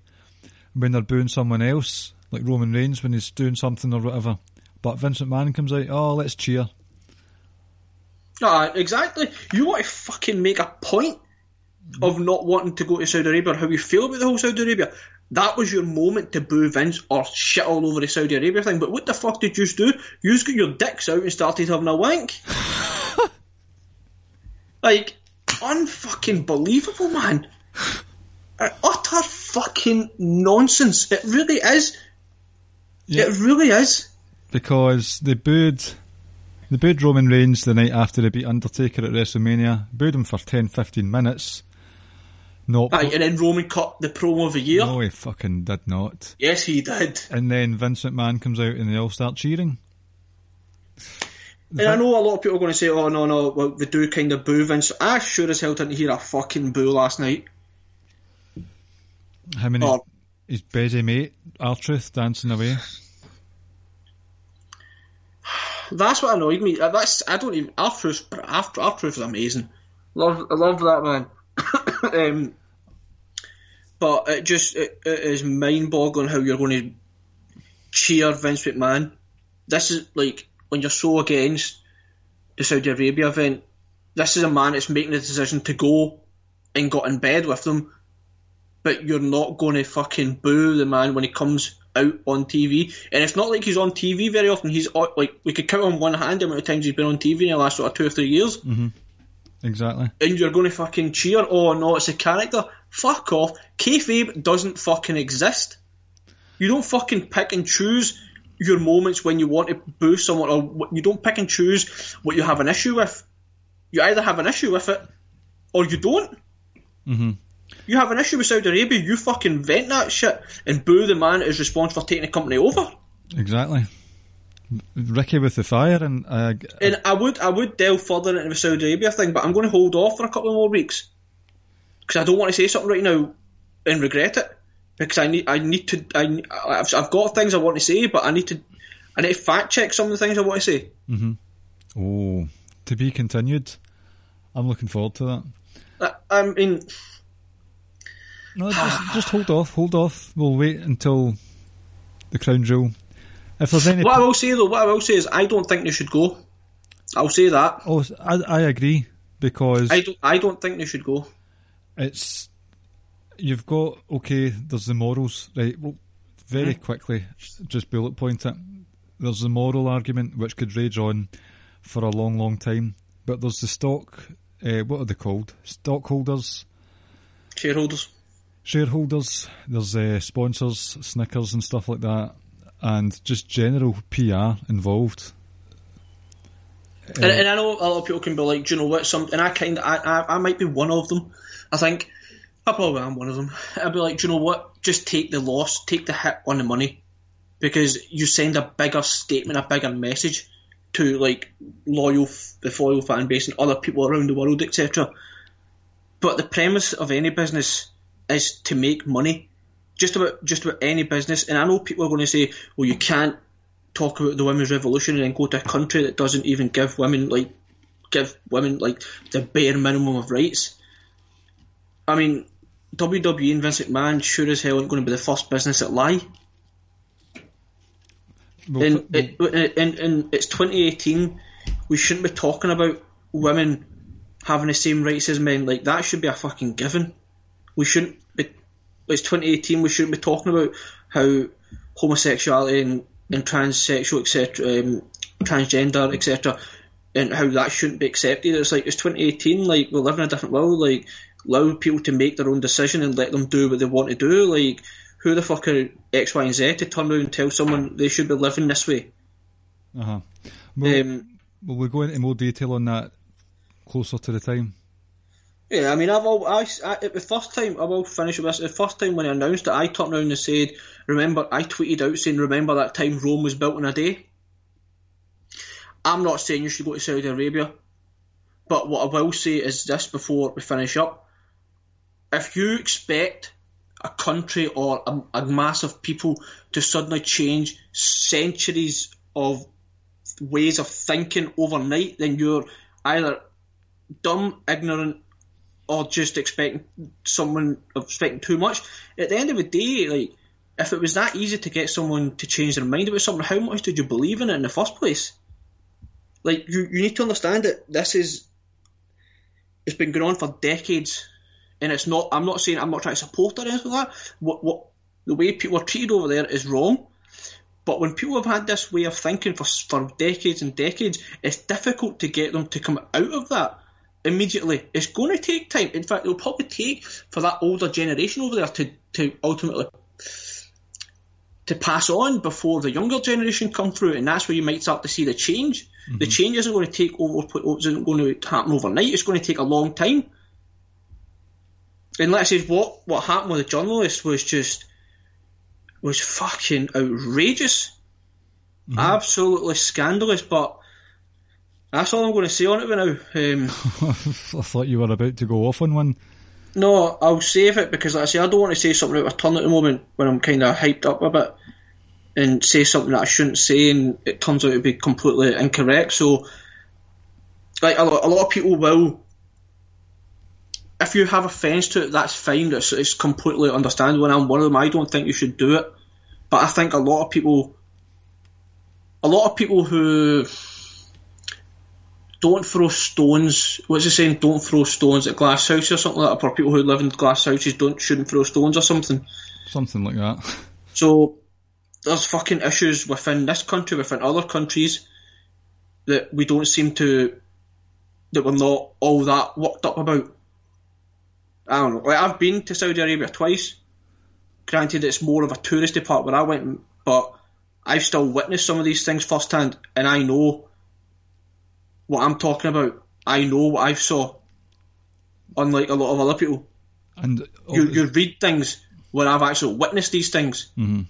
when they're booing someone else, like Roman Reigns when he's doing something or whatever. But Vincent McMahon comes out, oh, let's cheer. Ah, exactly. You want to fucking make a point of not wanting to go to Saudi Arabia or how you feel about the whole Saudi Arabia. That was your moment to boo Vince or shit all over the Saudi Arabia thing. But what the fuck did you do? You just got your dicks out and started having a wank. like, unfucking believable, man. Uh, Utter fucking nonsense. It really is. Yeah. It really is. Because they booed they booed Roman Reigns the night after they beat Undertaker at WrestleMania. Booed him for 10, 15 minutes. Not Aye, and then Roman cut the promo of the year. no, he fucking did not. Yes, he did. And then Vincent McMahon comes out and they all start cheering. And I know a lot of people are going to say, "Oh no, no, well, we do kind of boo Vince." I sure as hell didn't hear a fucking boo last night. How many? Oh. His busy mate, R-Truth, dancing away. That's what annoyed me. Uh, That's I don't even. Our proof, our, our proof is amazing. Love, I love that man. um, but it just it, it is mind-boggling how you're going to cheer Vince McMahon. This is like when you're so against the Saudi Arabia event. This is a man that's making the decision to go and got in bed with them, but you're not going to fucking boo the man when he comes out on TV. And it's not like he's on TV very often. He's like we could count on one hand the amount of times he's been on TV in the last sort of two or three years. Mm-hmm. Exactly. And you're going to fucking cheer. Oh no, it's a character. Fuck off. Kayfabe doesn't fucking exist. You don't fucking pick and choose your moments when you want to boo someone, or you don't pick and choose what you have an issue with. You either have an issue with it, or you don't. Mm-hmm. You have an issue with Saudi Arabia, you fucking vent that shit and boo the man who's responsible for taking the company over. Exactly. Ricky with the fire and uh, And I would I would delve further into the Saudi Arabia thing, but I'm going to hold off for a couple more weeks because I don't want to say something right now and regret it because I need I need to I I've, I've got things I want to say, but I need to I need to fact check some of the things I want to say. oh, to be continued. I'm looking forward to that. I, I mean, No, just, just hold off, hold off. We'll wait until the crown jewel. If there's any, what I will say though, what I will say is I don't think they should go. I'll say that. oh, I, I agree because I don't I don't think they should go. it's you've got okay. There's the morals, right? Well, very quickly, just bullet point it. There's the moral argument which could rage on for a long, long time. But there's the stock. Uh, what are they called? Stockholders, Shareholders. shareholders. There's uh, sponsors, Snickers and stuff like that, and just general PR involved. And, uh, and I know a lot of people can be like, do you know what? Some, and I kind of, I, I, I might be one of them. I think I probably am one of them. I'd be like, do you know what? Just take the loss, take the hit on the money, because you send a bigger statement, a bigger message to like loyal, the loyal fan base and other people around the world, etc. But the premise of any business is to make money. Just about just about any business, and I know people are going to say, "Well, you can't talk about the women's revolution and then go to a country that doesn't even give women like give women like the bare minimum of rights." I mean, WWE and Vince McMahon sure as hell ain't going to be the first business that lie. Well, And, well, it, and, and it's 2018. We shouldn't be talking about women having the same rights as men. Like that should be a fucking given. We shouldn't. It's 2018. We shouldn't be talking about how homosexuality and, and transsexual, etc., um, transgender, etc., and how that shouldn't be accepted. It's like it's 2018. Like we live in a different world. Like allow people to make their own decision and let them do what they want to do. Like who the fuck are X, Y, and Z to turn around and tell someone they should be living this way? uh-huh. well, Um, will we go into more detail on that closer to the time? Yeah, I mean, I've all, I, I, the first time, I will finish with this, the first time when I announced it, I turned around and said, remember, I tweeted out saying, remember that time Rome was built in a day? I'm not saying you should go to Saudi Arabia, but what I will say is this before we finish up. If you expect a country or a, a mass of people to suddenly change centuries of ways of thinking overnight, then you're either dumb, ignorant, or just expecting someone expecting too much. At the end of the day, like if it was that easy to get someone to change their mind about something, how much did you believe in it in the first place? Like you, you need to understand that this is it's been going on for decades, and it's not. I'm not saying I'm not trying to support or anything like that. What what the way people are treated over there is wrong. But when people have had this way of thinking for for decades and decades, it's difficult to get them to come out of that immediately. It's going to take time. In fact, it'll probably take for that older generation over there to, to ultimately to pass on before the younger generation come through, and that's where you might start to see the change. The mm-hmm. change isn't going to take over, oh, isn't going to happen overnight. It's going to take a long time. And let's say what what happened with the journalist was just was fucking outrageous, mm-hmm. absolutely scandalous. But that's all I'm going to say on it right now. Um, I thought you were about to go off on one. No, I'll save it because, like I say, I don't want to say something out of turn at the moment when I'm kind of hyped up a bit and say something that I shouldn't say and it turns out to be completely incorrect. So, like a lot, a lot of people will, if you have offence to it, that's fine. It's, it's completely understandable. And I'm one of them. I don't think you should do it, but I think a lot of people, a lot of people who don't throw stones. What's it saying? Don't throw stones at glass houses or something like that. For people who live in glass houses, don't shouldn't throw stones or something. Something like that. So there's fucking issues within this country, within other countries, that we don't seem to, that we're not all that worked up about. I don't know. Like I've been to Saudi Arabia twice. Granted, it's more of a touristy part where I went, but I've still witnessed some of these things firsthand, and I know what I'm talking about. I know what I've saw. Unlike a lot of other people, And you, you read things where I've actually witnessed these things. Mm-hmm.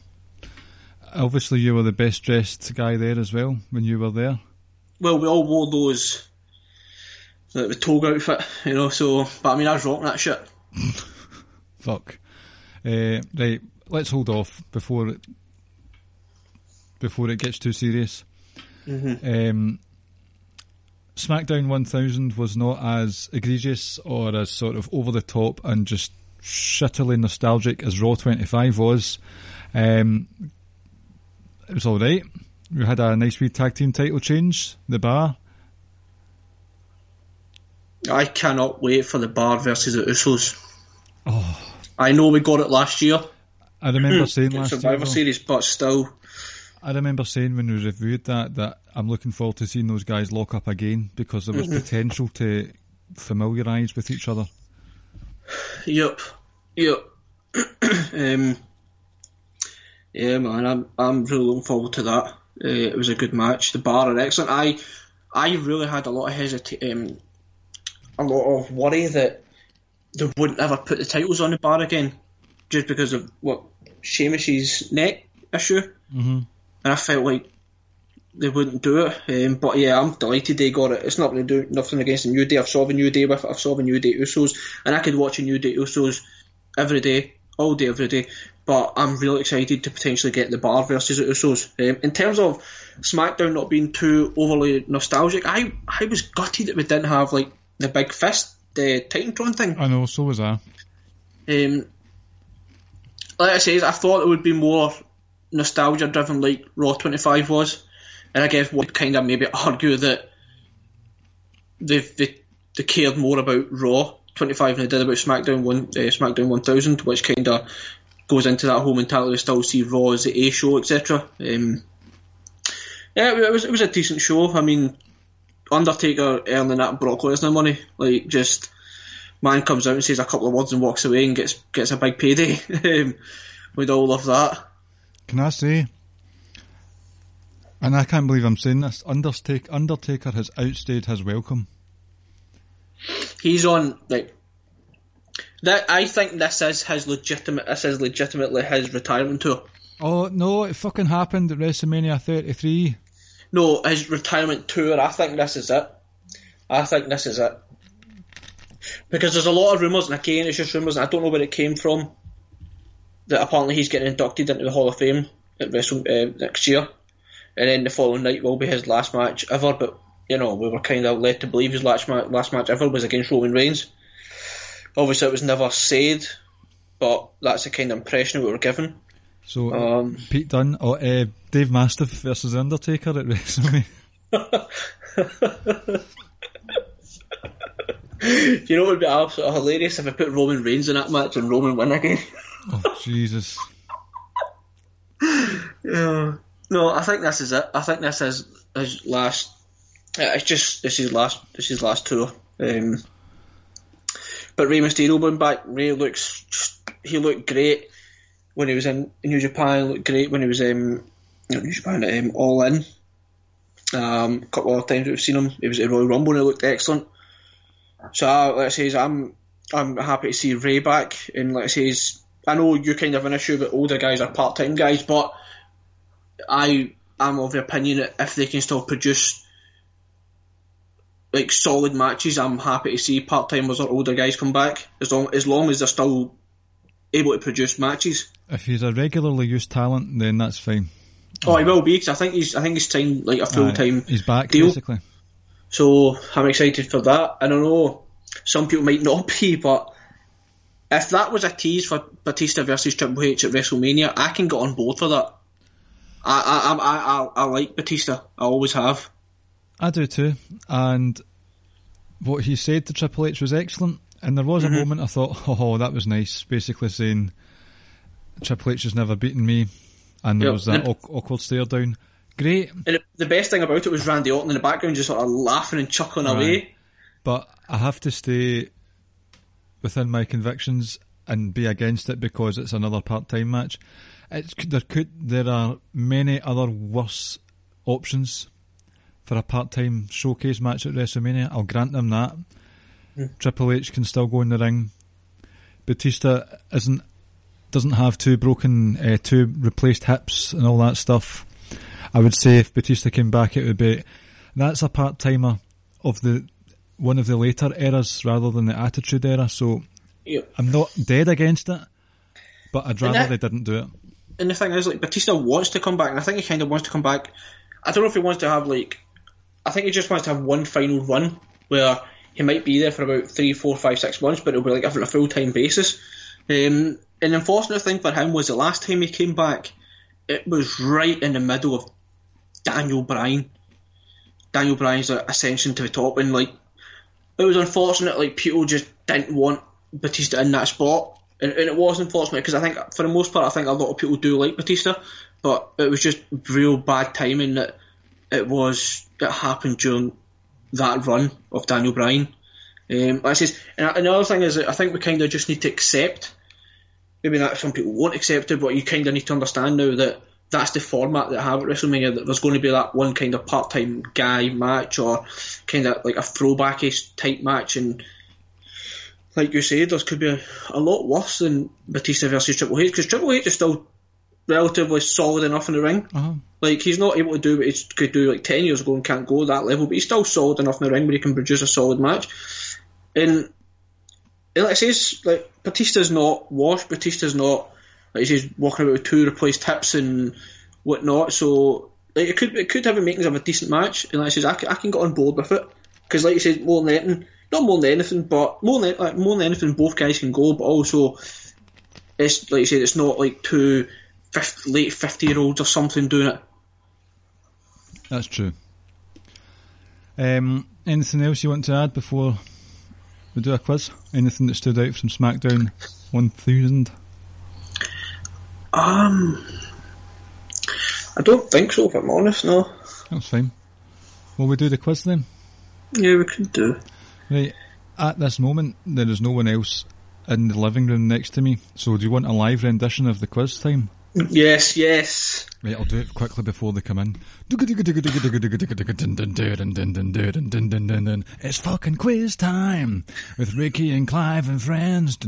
obviously, you were the best dressed guy there as well when you were there. well, we all wore those, like the toga outfit, you know. So, but I mean, I was rocking that shit. Fuck. Uh, right, let's hold off before it before it gets too serious. Um, SmackDown 1000 was not as egregious or as sort of over the top and just shittily nostalgic as Raw 25 was. Um, it was all right. We had a nice wee tag team title change. The bar. I cannot wait for the Bar versus the Usos. Oh, I know we got it last year, I remember saying last year. Survivor though- Series, but still, I remember saying when we reviewed that that I'm looking forward to seeing those guys lock up again because there was Mm-hmm. potential to familiarise with each other. Yep, yep. um, yeah, man, I'm I'm really looking forward to that. Uh, it was a good match. The bar are excellent. I I really had a lot of hesita- um, a lot of worry that they wouldn't ever put the titles on the bar again, just because of what Sheamus's neck issue. Mm-hmm. And I felt like they wouldn't do it. Um, but yeah, I'm delighted they got it. It's not going to do nothing against the New Day. I've saw the New Day with it. I've saw the New Day Usos, and I could watch a New Day Usos every day, all day, every day. But I'm really excited to potentially get the Bar versus the Usos. Um, in terms of SmackDown not being too overly nostalgic, I I was gutted that we didn't have like the big fist, the Titantron thing. I know, so was I. Um, like I says, I thought it would be more nostalgia driven, like Raw 25 was, and I guess would kind of maybe argue that they they they cared more about Raw 25 than they did about SmackDown one uh, SmackDown 1000, which kind of goes into that whole mentality. We still see Raw as the A show, etc. Um, yeah, it was it was a decent show. I mean, Undertaker earning that Brock Lesnar money, like just man comes out and says a couple of words and walks away and gets gets a big payday. um, we'd all love that. Can I say? And I can't believe I'm saying this. Undertaker, Undertaker has outstayed his welcome. He's on like that. I think this is his legitimate. This is legitimately his retirement tour. Oh no! It fucking happened at WrestleMania 33. No, his retirement tour. I think this is it. I think this is it. Because there's a lot of rumours, and again, it's just rumours, and I don't know where it came from. That apparently he's getting inducted into the Hall of Fame at Wrestle uh, next year, and then the following night will be his last match ever. But you know, we were kind of led to believe his last match, last match ever was against Roman Reigns. Obviously, it was never said, but that's the kind of impression we were given. So Um, Pete Dunne or uh, Dave Mastiff versus Undertaker at WrestleMania. you know, it would be absolutely hilarious if I put Roman Reigns in that match and Roman win again. oh Jesus! Yeah. No, I think this is it. I think this is his last. It's just this is last. This is last tour. Um, but Rey Mysterio went back. Rey looks. He looked great when he was in New Japan. Looked great when he was um, not New Japan. Um, All In. Um, a couple of times we've seen him. He was at Royal Rumble and he looked excellent. So, uh, I say, I'm I'm happy to see Rey back. And I say, I know you kind of an issue that older guys are part time guys, but I am of the opinion that if they can still produce like solid matches, I'm happy to see part timers or older guys come back as long as long as they're still able to produce matches. If he's a regularly used talent, then that's fine. Oh, he will be because I think he's I think he's signed like a full time. He's back deal. basically. So I'm excited for that. I don't know. Some people might not be, but if that was a tease for Batista versus Triple H at WrestleMania, I can get on board for that. I I I I, I like Batista. I always have. I do too. And what he said to Triple H was excellent. And there Mm-hmm. was a moment I thought, oh, that was nice. Basically saying Triple H has never beaten me, and there Yeah. was that And- awkward stare down. Great, And the- best thing about it was Randy Orton in the background just sort of laughing and chuckling Aye. away. but I have to stay within my convictions and be against it because it's another part-time match. It's, there could there are many other worse options for a part-time showcase match at WrestleMania. I'll grant them that. Triple H can still go in the ring. Batista isn't doesn't have two broken, uh, two replaced hips and all that stuff. I would say if Batista came back, it would be that's a part timer of the one of the later eras rather than the Attitude Era. So Yeah. I'm not dead against it, but I'd rather that- they didn't do it. And the thing is, like Batista wants to come back, and I think he kind of wants to come back. I don't know if he wants to have like, I think he just wants to have one final run where he might be there for about three, four, five, six months, but it'll be like on a full time basis. Um, an unfortunate thing for him was the last time he came back, it was right in the middle of Daniel Bryan. Daniel Bryan's ascension to the top, and like it was unfortunate. Like people just didn't want Batista in that spot, and, and it was unfortunate because I think for the most part, I think a lot of people do like Batista, but it was just real bad timing that it was it happened during that run of Daniel Bryan. Um, I says, and another thing is I think we kind of just need to accept. Maybe that some people won't accept it, but you kind of need to understand now that that's the format that I have at WrestleMania. That there's going to be that one kind of part-time guy match or kind of like a throwbackish type match, and like you said, there could be a, a lot worse than Batista versus Triple H because Triple H is still relatively solid enough in the ring. Uh-huh. Like he's not able to do what he could do like ten years ago and can't go that level, but he's still solid enough in the ring where he can produce a solid match. And, and like I says, like Batista's not washed. Batista's not like he says walking about with two replaced hips and whatnot. So like it could it could have the makings of a decent match. And like I says, I can, I can get on board with it because like you said, more than anything, not more than anything, but more than like more than anything, both guys can go. But also, it's like you said, it's not like two 50, late fifty year olds or something doing it. That's true. Um, anything else you want to add before we do a quiz? Anything that stood out from SmackDown 1000? Um, I don't think so. If I'm honest, no. That's fine. Will we do the quiz then? Yeah, we can do. Right. At this moment, there is no one else in the living room next to me. So, do you want a live rendition of the quiz time? Yes, yes. Right, I'll do it quickly before they come in. It's fucking quiz time with Ricky and Clive and friends.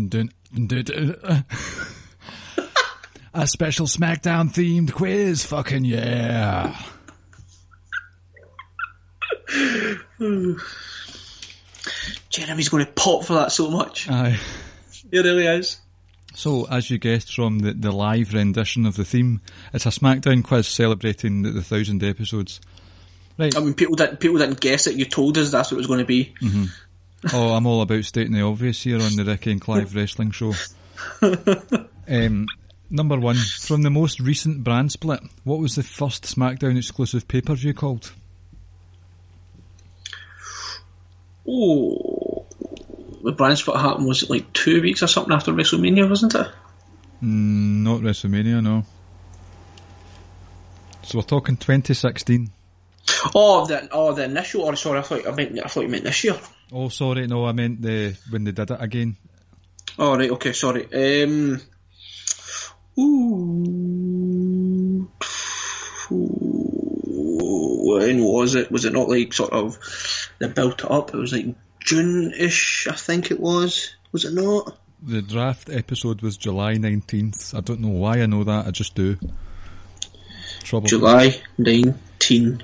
A special SmackDown themed quiz. Fucking yeah. Jeremy's going to pop for that so much. Aye. He really is. So, as you guessed from the, the live rendition of the theme, it's a SmackDown quiz celebrating the, the thousand episodes. Right. I mean, people didn't people didn't guess it. You told us that's what it was going to be. Oh, I'm all about stating the obvious here on the Ricky and Clive Wrestling Show. um, number one, from the most recent brand split, what was the first SmackDown exclusive pay per view called? Oh, the brand split happened was it like two weeks or something after WrestleMania, wasn't it? Mm, not WrestleMania, no. So we're talking 2016. Oh, the oh the initial. Or sorry, I thought I meant I thought you meant this year. Oh, sorry, no, I meant the when they did it again. Oh right, okay, sorry. Um, ooh, when was it? Was it not like sort of they built it up? It was like June-ish, I think it was. Was it not? The draft episode was July 19th. I don't know why I know that, I just do. Trouble. July nineteen.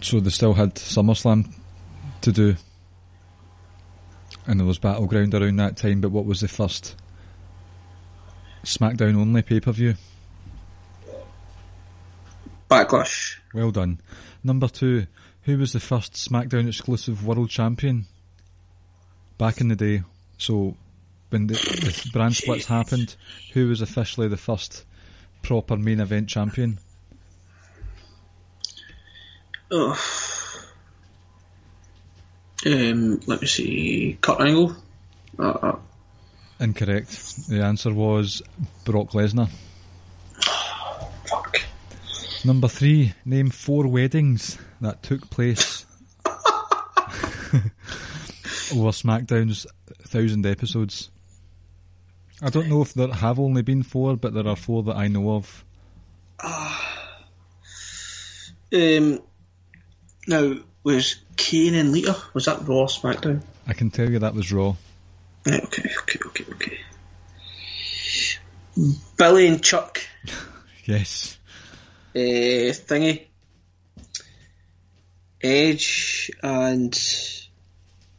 So they still had SummerSlam to do. And there was Battleground around that time, but what was the first SmackDown only pay per view? Backlash. Well done. Number two, who was the first SmackDown exclusive world champion? Back in the day. So, when the, the brand splits happened, who was officially the first proper main event champion? Oh. Um, let me see. Kurt Angle. Uh, uh, Incorrect. The answer was Brock Lesnar. fuck. Number three, name four weddings that took place over SmackDown's thousand episodes. I don't know if there have only been four, but there are four that I know of. Um, now was Kane and Lita? Was that Raw or SmackDown? I can tell you that was Raw. Okay, okay, okay, okay. Billy and Chuck. Yes. Uh, thingy. Edge and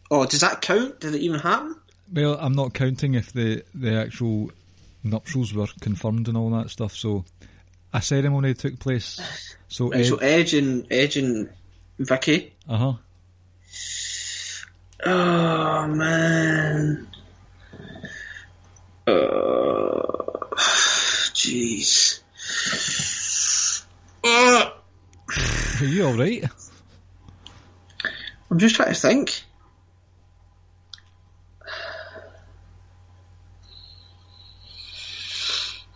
oh, does that count? Did it even happen? Well, I'm not counting if the, the actual nuptials were confirmed and all that stuff. So a ceremony took place. So Right, Ed, so Edge and Edge and Vickie. uh huh. Oh man. Uh, jeez. Uh, Are you all right? I'm just trying to think.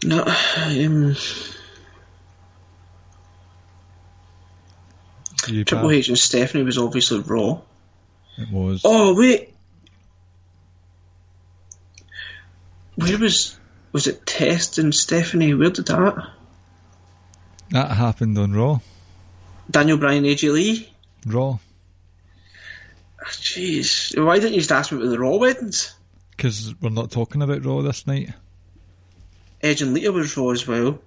No, um, Triple? H and Stephanie was obviously Raw. It was. Oh wait, where was was it? Test and Stephanie. Where did that? That happened on Raw. Daniel Bryan, AJ Lee. Raw. Ah, Jeez, why didn't you just ask me about the Raw weddings? Because we're not talking about Raw this night. Edge and Lita was Raw as well.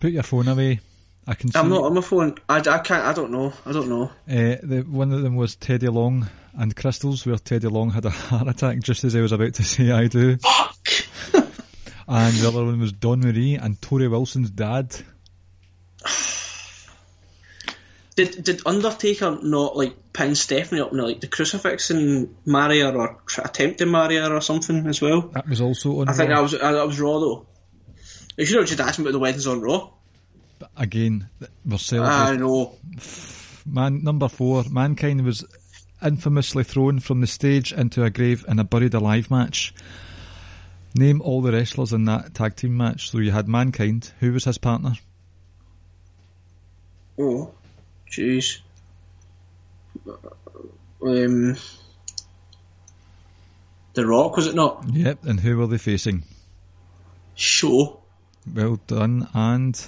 Put your phone away. I can see. I'm not on my phone. I, I can't. I don't know. I don't know. Uh, the, one of them was Teddy Long and Crystals, where Teddy Long had a heart attack just as I was about to say I do. Fuck. And the other one was Dawn Marie and Torrie Wilson's dad. Did did Undertaker not like pin Stephanie up in like the crucifix and marry her or try, attempt to marry her or something as well? That was also on I think I was uh, that was Raw though. You should have just asked me about the weddings on Raw. Again, we're I know. Man, number four, Mankind was infamously thrown from the stage into a grave in a buried alive match. Name all the wrestlers in that tag team match. So you had Mankind. Who was his partner? Oh, jeez. Um, The Rock was it not? Yep. And who were they facing? Show. Well done. And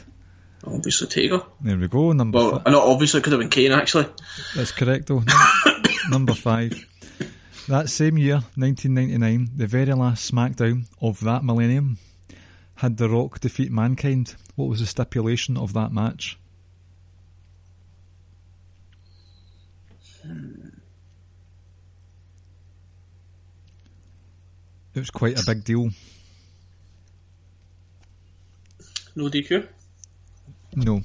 Obviously Taker. there we go. Number. Well, fi- not obviously, it could have been Kane actually. That's correct though. Number five. That same year, 1999, the very last SmackDown of that millennium had The Rock defeat Mankind. What was the stipulation of that match? It was quite a big deal. No DQ. No.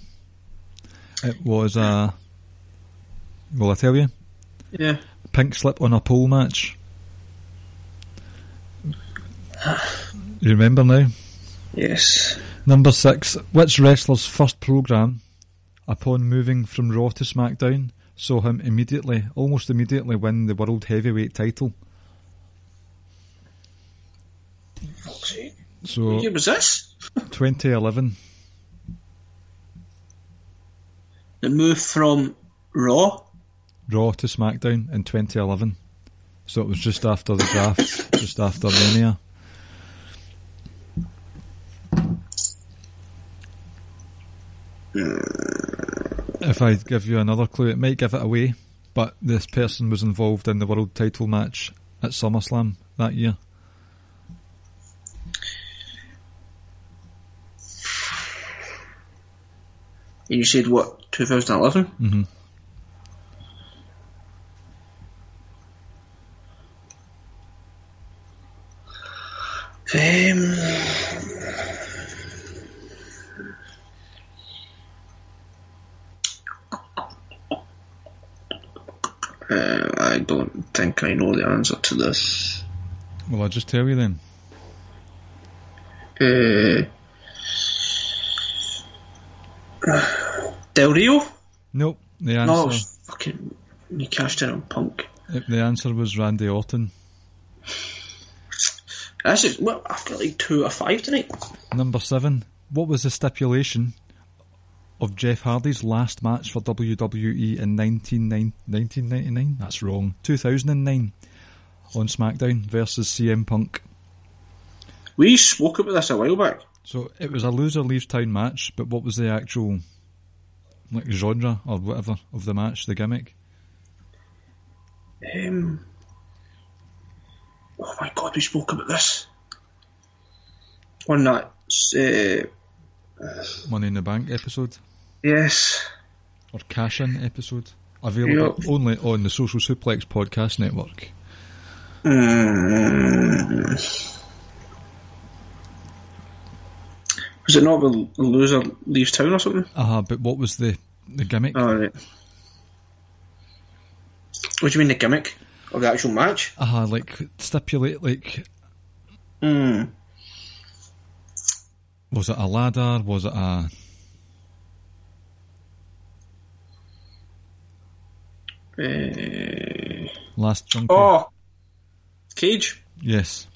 It was a. Will I tell you? Yeah. pink slip on a pole match. You remember now? Yes. Number six. Which wrestler's first program, upon moving from Raw to SmackDown, saw him immediately, almost immediately, win the World Heavyweight title? So, What year was this? 2011. The move from Raw. Raw to SmackDown in 2011. So it was just after the draft, just after Mania. If I give you another clue, it might give it away, but this person was involved in the world title match at SummerSlam that year. And you said what? 2011. Mhm. Um, uh, I don't think I know the answer to this. Well, I'll just tell you then. Uh, Del Rio? Nope. The No, answer, was fucking. You cashed in on Punk. the answer was Randy Orton. This is. Well, I've got like two or five tonight. Number seven. What was the stipulation of Jeff Hardy's last match for WWE in 1999 1999? That's wrong. 2009 on SmackDown versus CM Punk. We spoke about this a while back. So it was a loser leaves town match, but what was the actual like genre or whatever of the match, the gimmick? Um, oh my god, we spoke about this. On that. Uh, Money in the Bank episode yes. or Cash In episode? Available Yep. only on the Social Suplex Podcast Network. Mm. Was it not the loser leaves town or something? Uh but what was the the gimmick? Alright. What do you mean the gimmick of the actual match? Uh like stipulate like Hmm. Was it a ladder? Was it a Uh, last junkie? oh! Cage? Yes.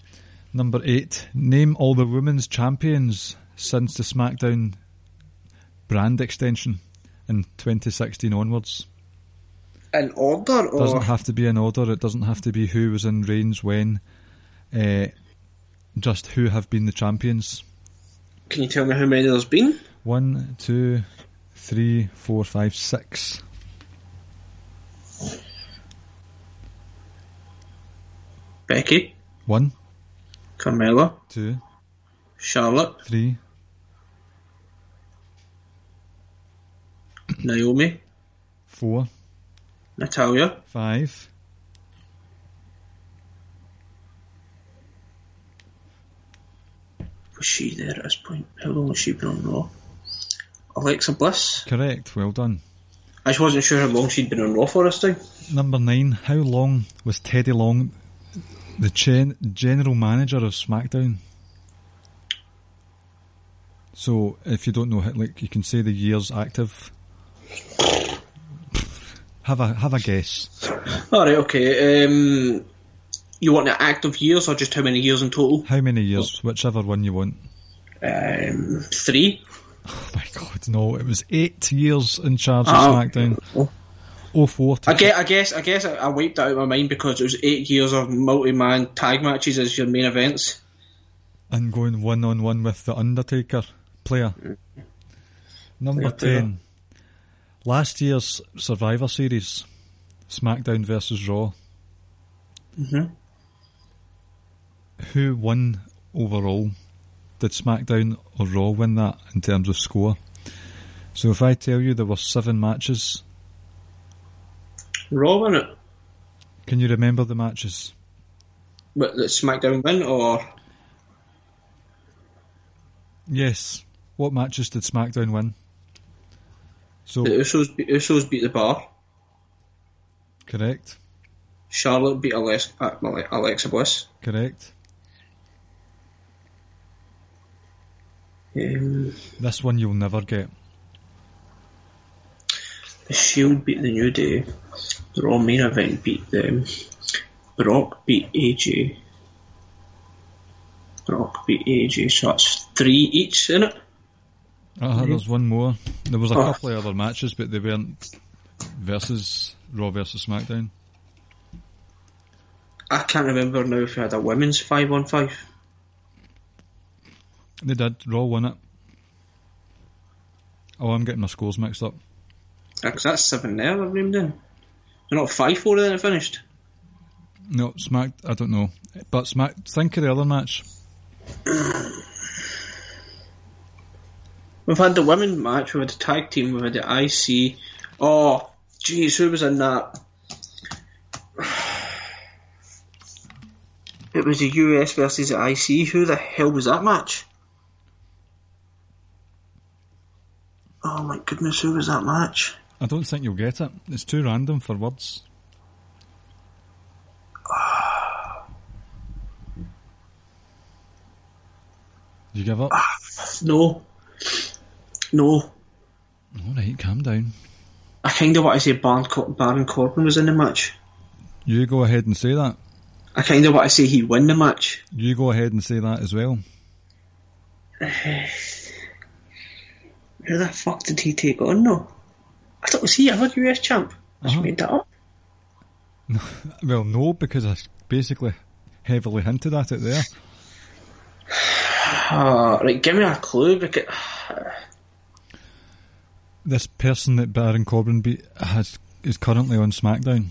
Number eight. Name all the women's champions since the SmackDown brand extension in 2016 onwards. In order, or doesn't have to be in order. It doesn't have to be who was in reigns when. Uh, just who have been the champions. can you tell me how many there's been? One, two, three, four, five, six. Becky, One, Carmella, two, Charlotte, three, Naomi, four, Natalya, five. was she there at this point? How long has she been on Raw? Alexa Bliss. Correct. Well done. I just wasn't sure how long she'd been on Raw for this time. Number nine. How long was Teddy Long the gen- general manager of SmackDown? So, if you don't know, like you can say the years active. Have a have a guess. Alright, okay. Um, you want the active years or just how many years in total? How many years? Whichever one you want. Um, three. Oh my god, no! It was eight years in charge of Oh. SmackDown. Oh four. to I guess, I guess, I guess I, I wiped that out of my mind because it was eight years of multi-man tag matches as your main events. and going one on one with the Undertaker player. Number player. ten. Last year's Survivor Series, SmackDown versus Raw. Mhm. Who won overall? Did SmackDown or Raw win that in terms of score? So if I tell you there were seven matches, Raw won it, can you remember the matches? but the SmackDown win or Yes. What matches did SmackDown win? So the Usos? Beat, Usos beat the Bar. correct, Charlotte beat Alex, uh, Alexa Bliss. correct. Um, This one you'll never get. the Shield beat the New Day. The Raw main event beat them. Brock beat AJ. Brock beat AJ, so that's three each in it. Uh, there's one more. There was a Oh. couple of other matches, but they weren't versus Raw versus SmackDown. I can't remember now if we had a women's five on five. They did. Raw won it. Oh, I'm getting my scores mixed up. Because that's seven there, I've named in. They're not five four then it finished. No, Smack. I don't know, but Smack. Think of the other match. We've had the women match, we've had the tag team, we've had the IC. Oh, jeez, who was in that? It was the US versus the IC. Who the hell was that match? Oh my goodness, who was that match? I don't think you'll get it. It's too random for words. You give up? No. No. All right, calm down. I kind of want to say Baron, Cor- Baron Corbin was in the match. You go ahead and say that. I kind of want to say he won the match. You go ahead and say that as well. Who the fuck did he take on No, I thought was he ever US champ? I just Uh-huh. made that up. Well, no, because I basically heavily hinted at it there. Uh, right, give me a clue because This person that Baron Corbin beat has is currently on SmackDown.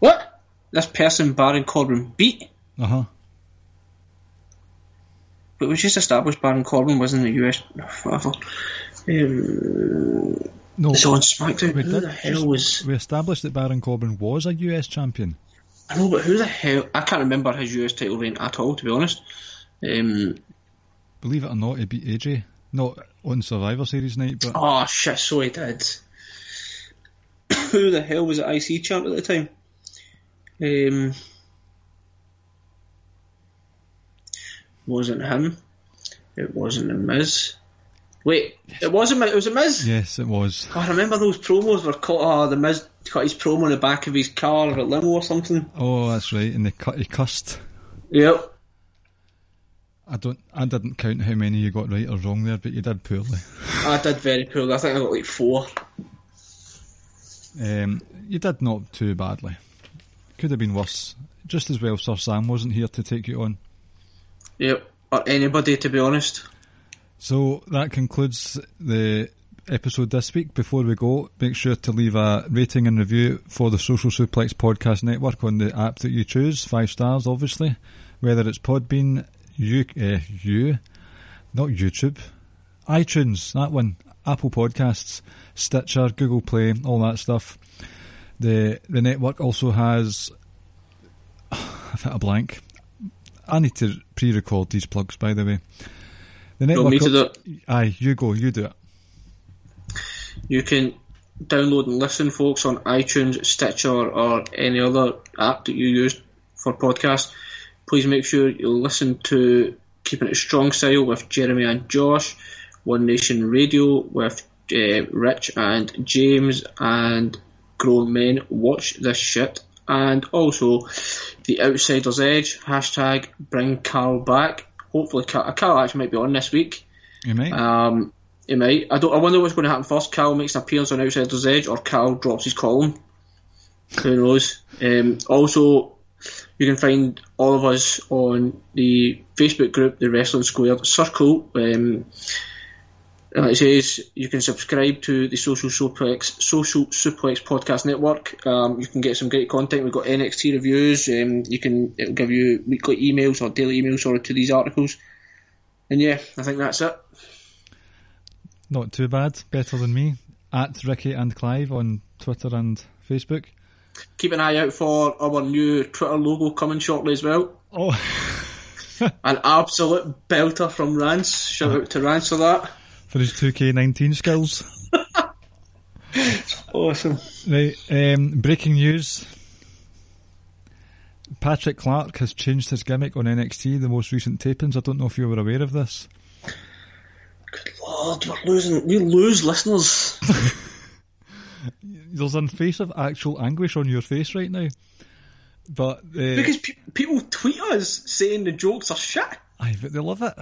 what? This person Baron Corbin beat, Uh huh. but we just established Baron Corbin was in the US. Um, No, it's on SmackDown. we who did the hell was? we established that Baron Corbin was a US champion. I know, but who the hell? I can't remember his US title reign at all, to be honest. Um, Believe it or not, he beat AJ. Not on Survivor Series night, but oh shit, so he did. who the hell was the IC champ at the time? Um, wasn't him. It wasn't the Miz. Wait, it wasn't. It was a Miz. yes, it was. Oh, I remember those promos were caught. Oh, the Miz cut his promo in the back of his car or a limo or something. Oh, that's right. And they cut. He cussed. Yep. I don't. I didn't count how many you got right or wrong there, but you did poorly. I did very poorly. I think I got like four. Um, you did not too badly. Could have been worse. Just as well, Sir Sam wasn't here to take you on. Yep, or anybody to be honest. So that concludes the episode this week. Before we go, make sure to leave a rating and review for the Social Suplex Podcast Network on the app that you choose. Five stars, obviously. Whether it's Podbean, you, uh, you, not YouTube, iTunes, that one, Apple Podcasts, Stitcher, Google Play, all that stuff. The the network also has. I've hit a blank. I need to pre-record these plugs, by the way. The network. do it? Aye, you go. You do it. You can download and listen, folks, on iTunes, Stitcher, or any other app that you use for podcasts. Please make sure you listen to Keeping It Strong Style with Jeremy and Josh, One Nation Radio with uh, Rich and James, and Grown Men. Watch this shit. And also, The Outsider's Edge, hashtag bring Carl back. Hopefully, Carl, Carl actually might be on this week. You might. Um, he might. I don't. I wonder what's going to happen first. Carl makes an appearance on Outsider's Edge, or Carl drops his column. Who knows? Um, also, you can find all of us on the Facebook group, the Wrestling Squared Circle. Um, like it says, you can subscribe to the Social Suplex Social Suplex Podcast Network. Um, you can get some great content. We've got NXT reviews. Um, you can it'll give you weekly emails or daily emails sorry, to these articles. And yeah, I think that's it. Not too bad. Better than me. At Ricky and Clive on Twitter and Facebook. Keep an eye out for our new Twitter logo coming shortly as well. Oh, An absolute belter from Rance. Shout out to Rance for that. for his 2K19 skills. Awesome. Right, um, breaking news. Patrick Clark has changed his gimmick on NXT, the most recent tapings. I don't know if you were aware of this. Good lord, we're losing. We lose listeners. There's a face of actual anguish on your face right now. But, uh, because pe- people tweet us saying the jokes are shit. aye, but they love it.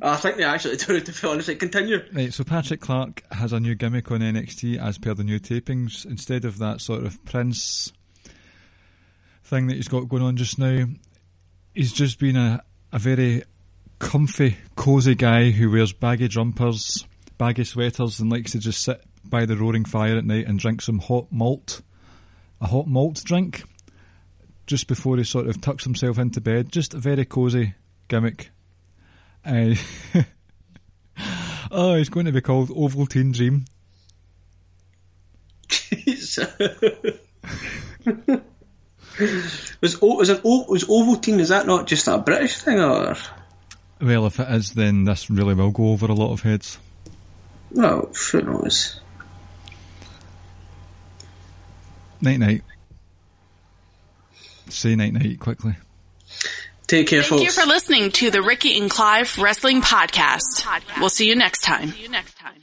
I think they actually do, to be honest. Continue. Right, so Patrick Clark has a new gimmick on NXT as per the new tapings. Instead of that sort of Prince thing that he's got going on just now, he's just been a, a very comfy, cosy guy who wears baggy jumpers, baggy sweaters, and likes to just sit by the roaring fire at night and drink some hot malt, a hot malt drink, just before he sort of tucks himself into bed. Just a very cosy gimmick. Uh, oh, it's going to be called Ovaltine Dream. was o- was o- was Ovaltine? Is that not just a British thing, or Well, if it is, then this really will go over a lot of heads. no? Who knows? Night night. Say night night quickly. Take care, Thank you for listening to the Ricky and Clive Wrestling Podcast. We'll see you next time. see you next time.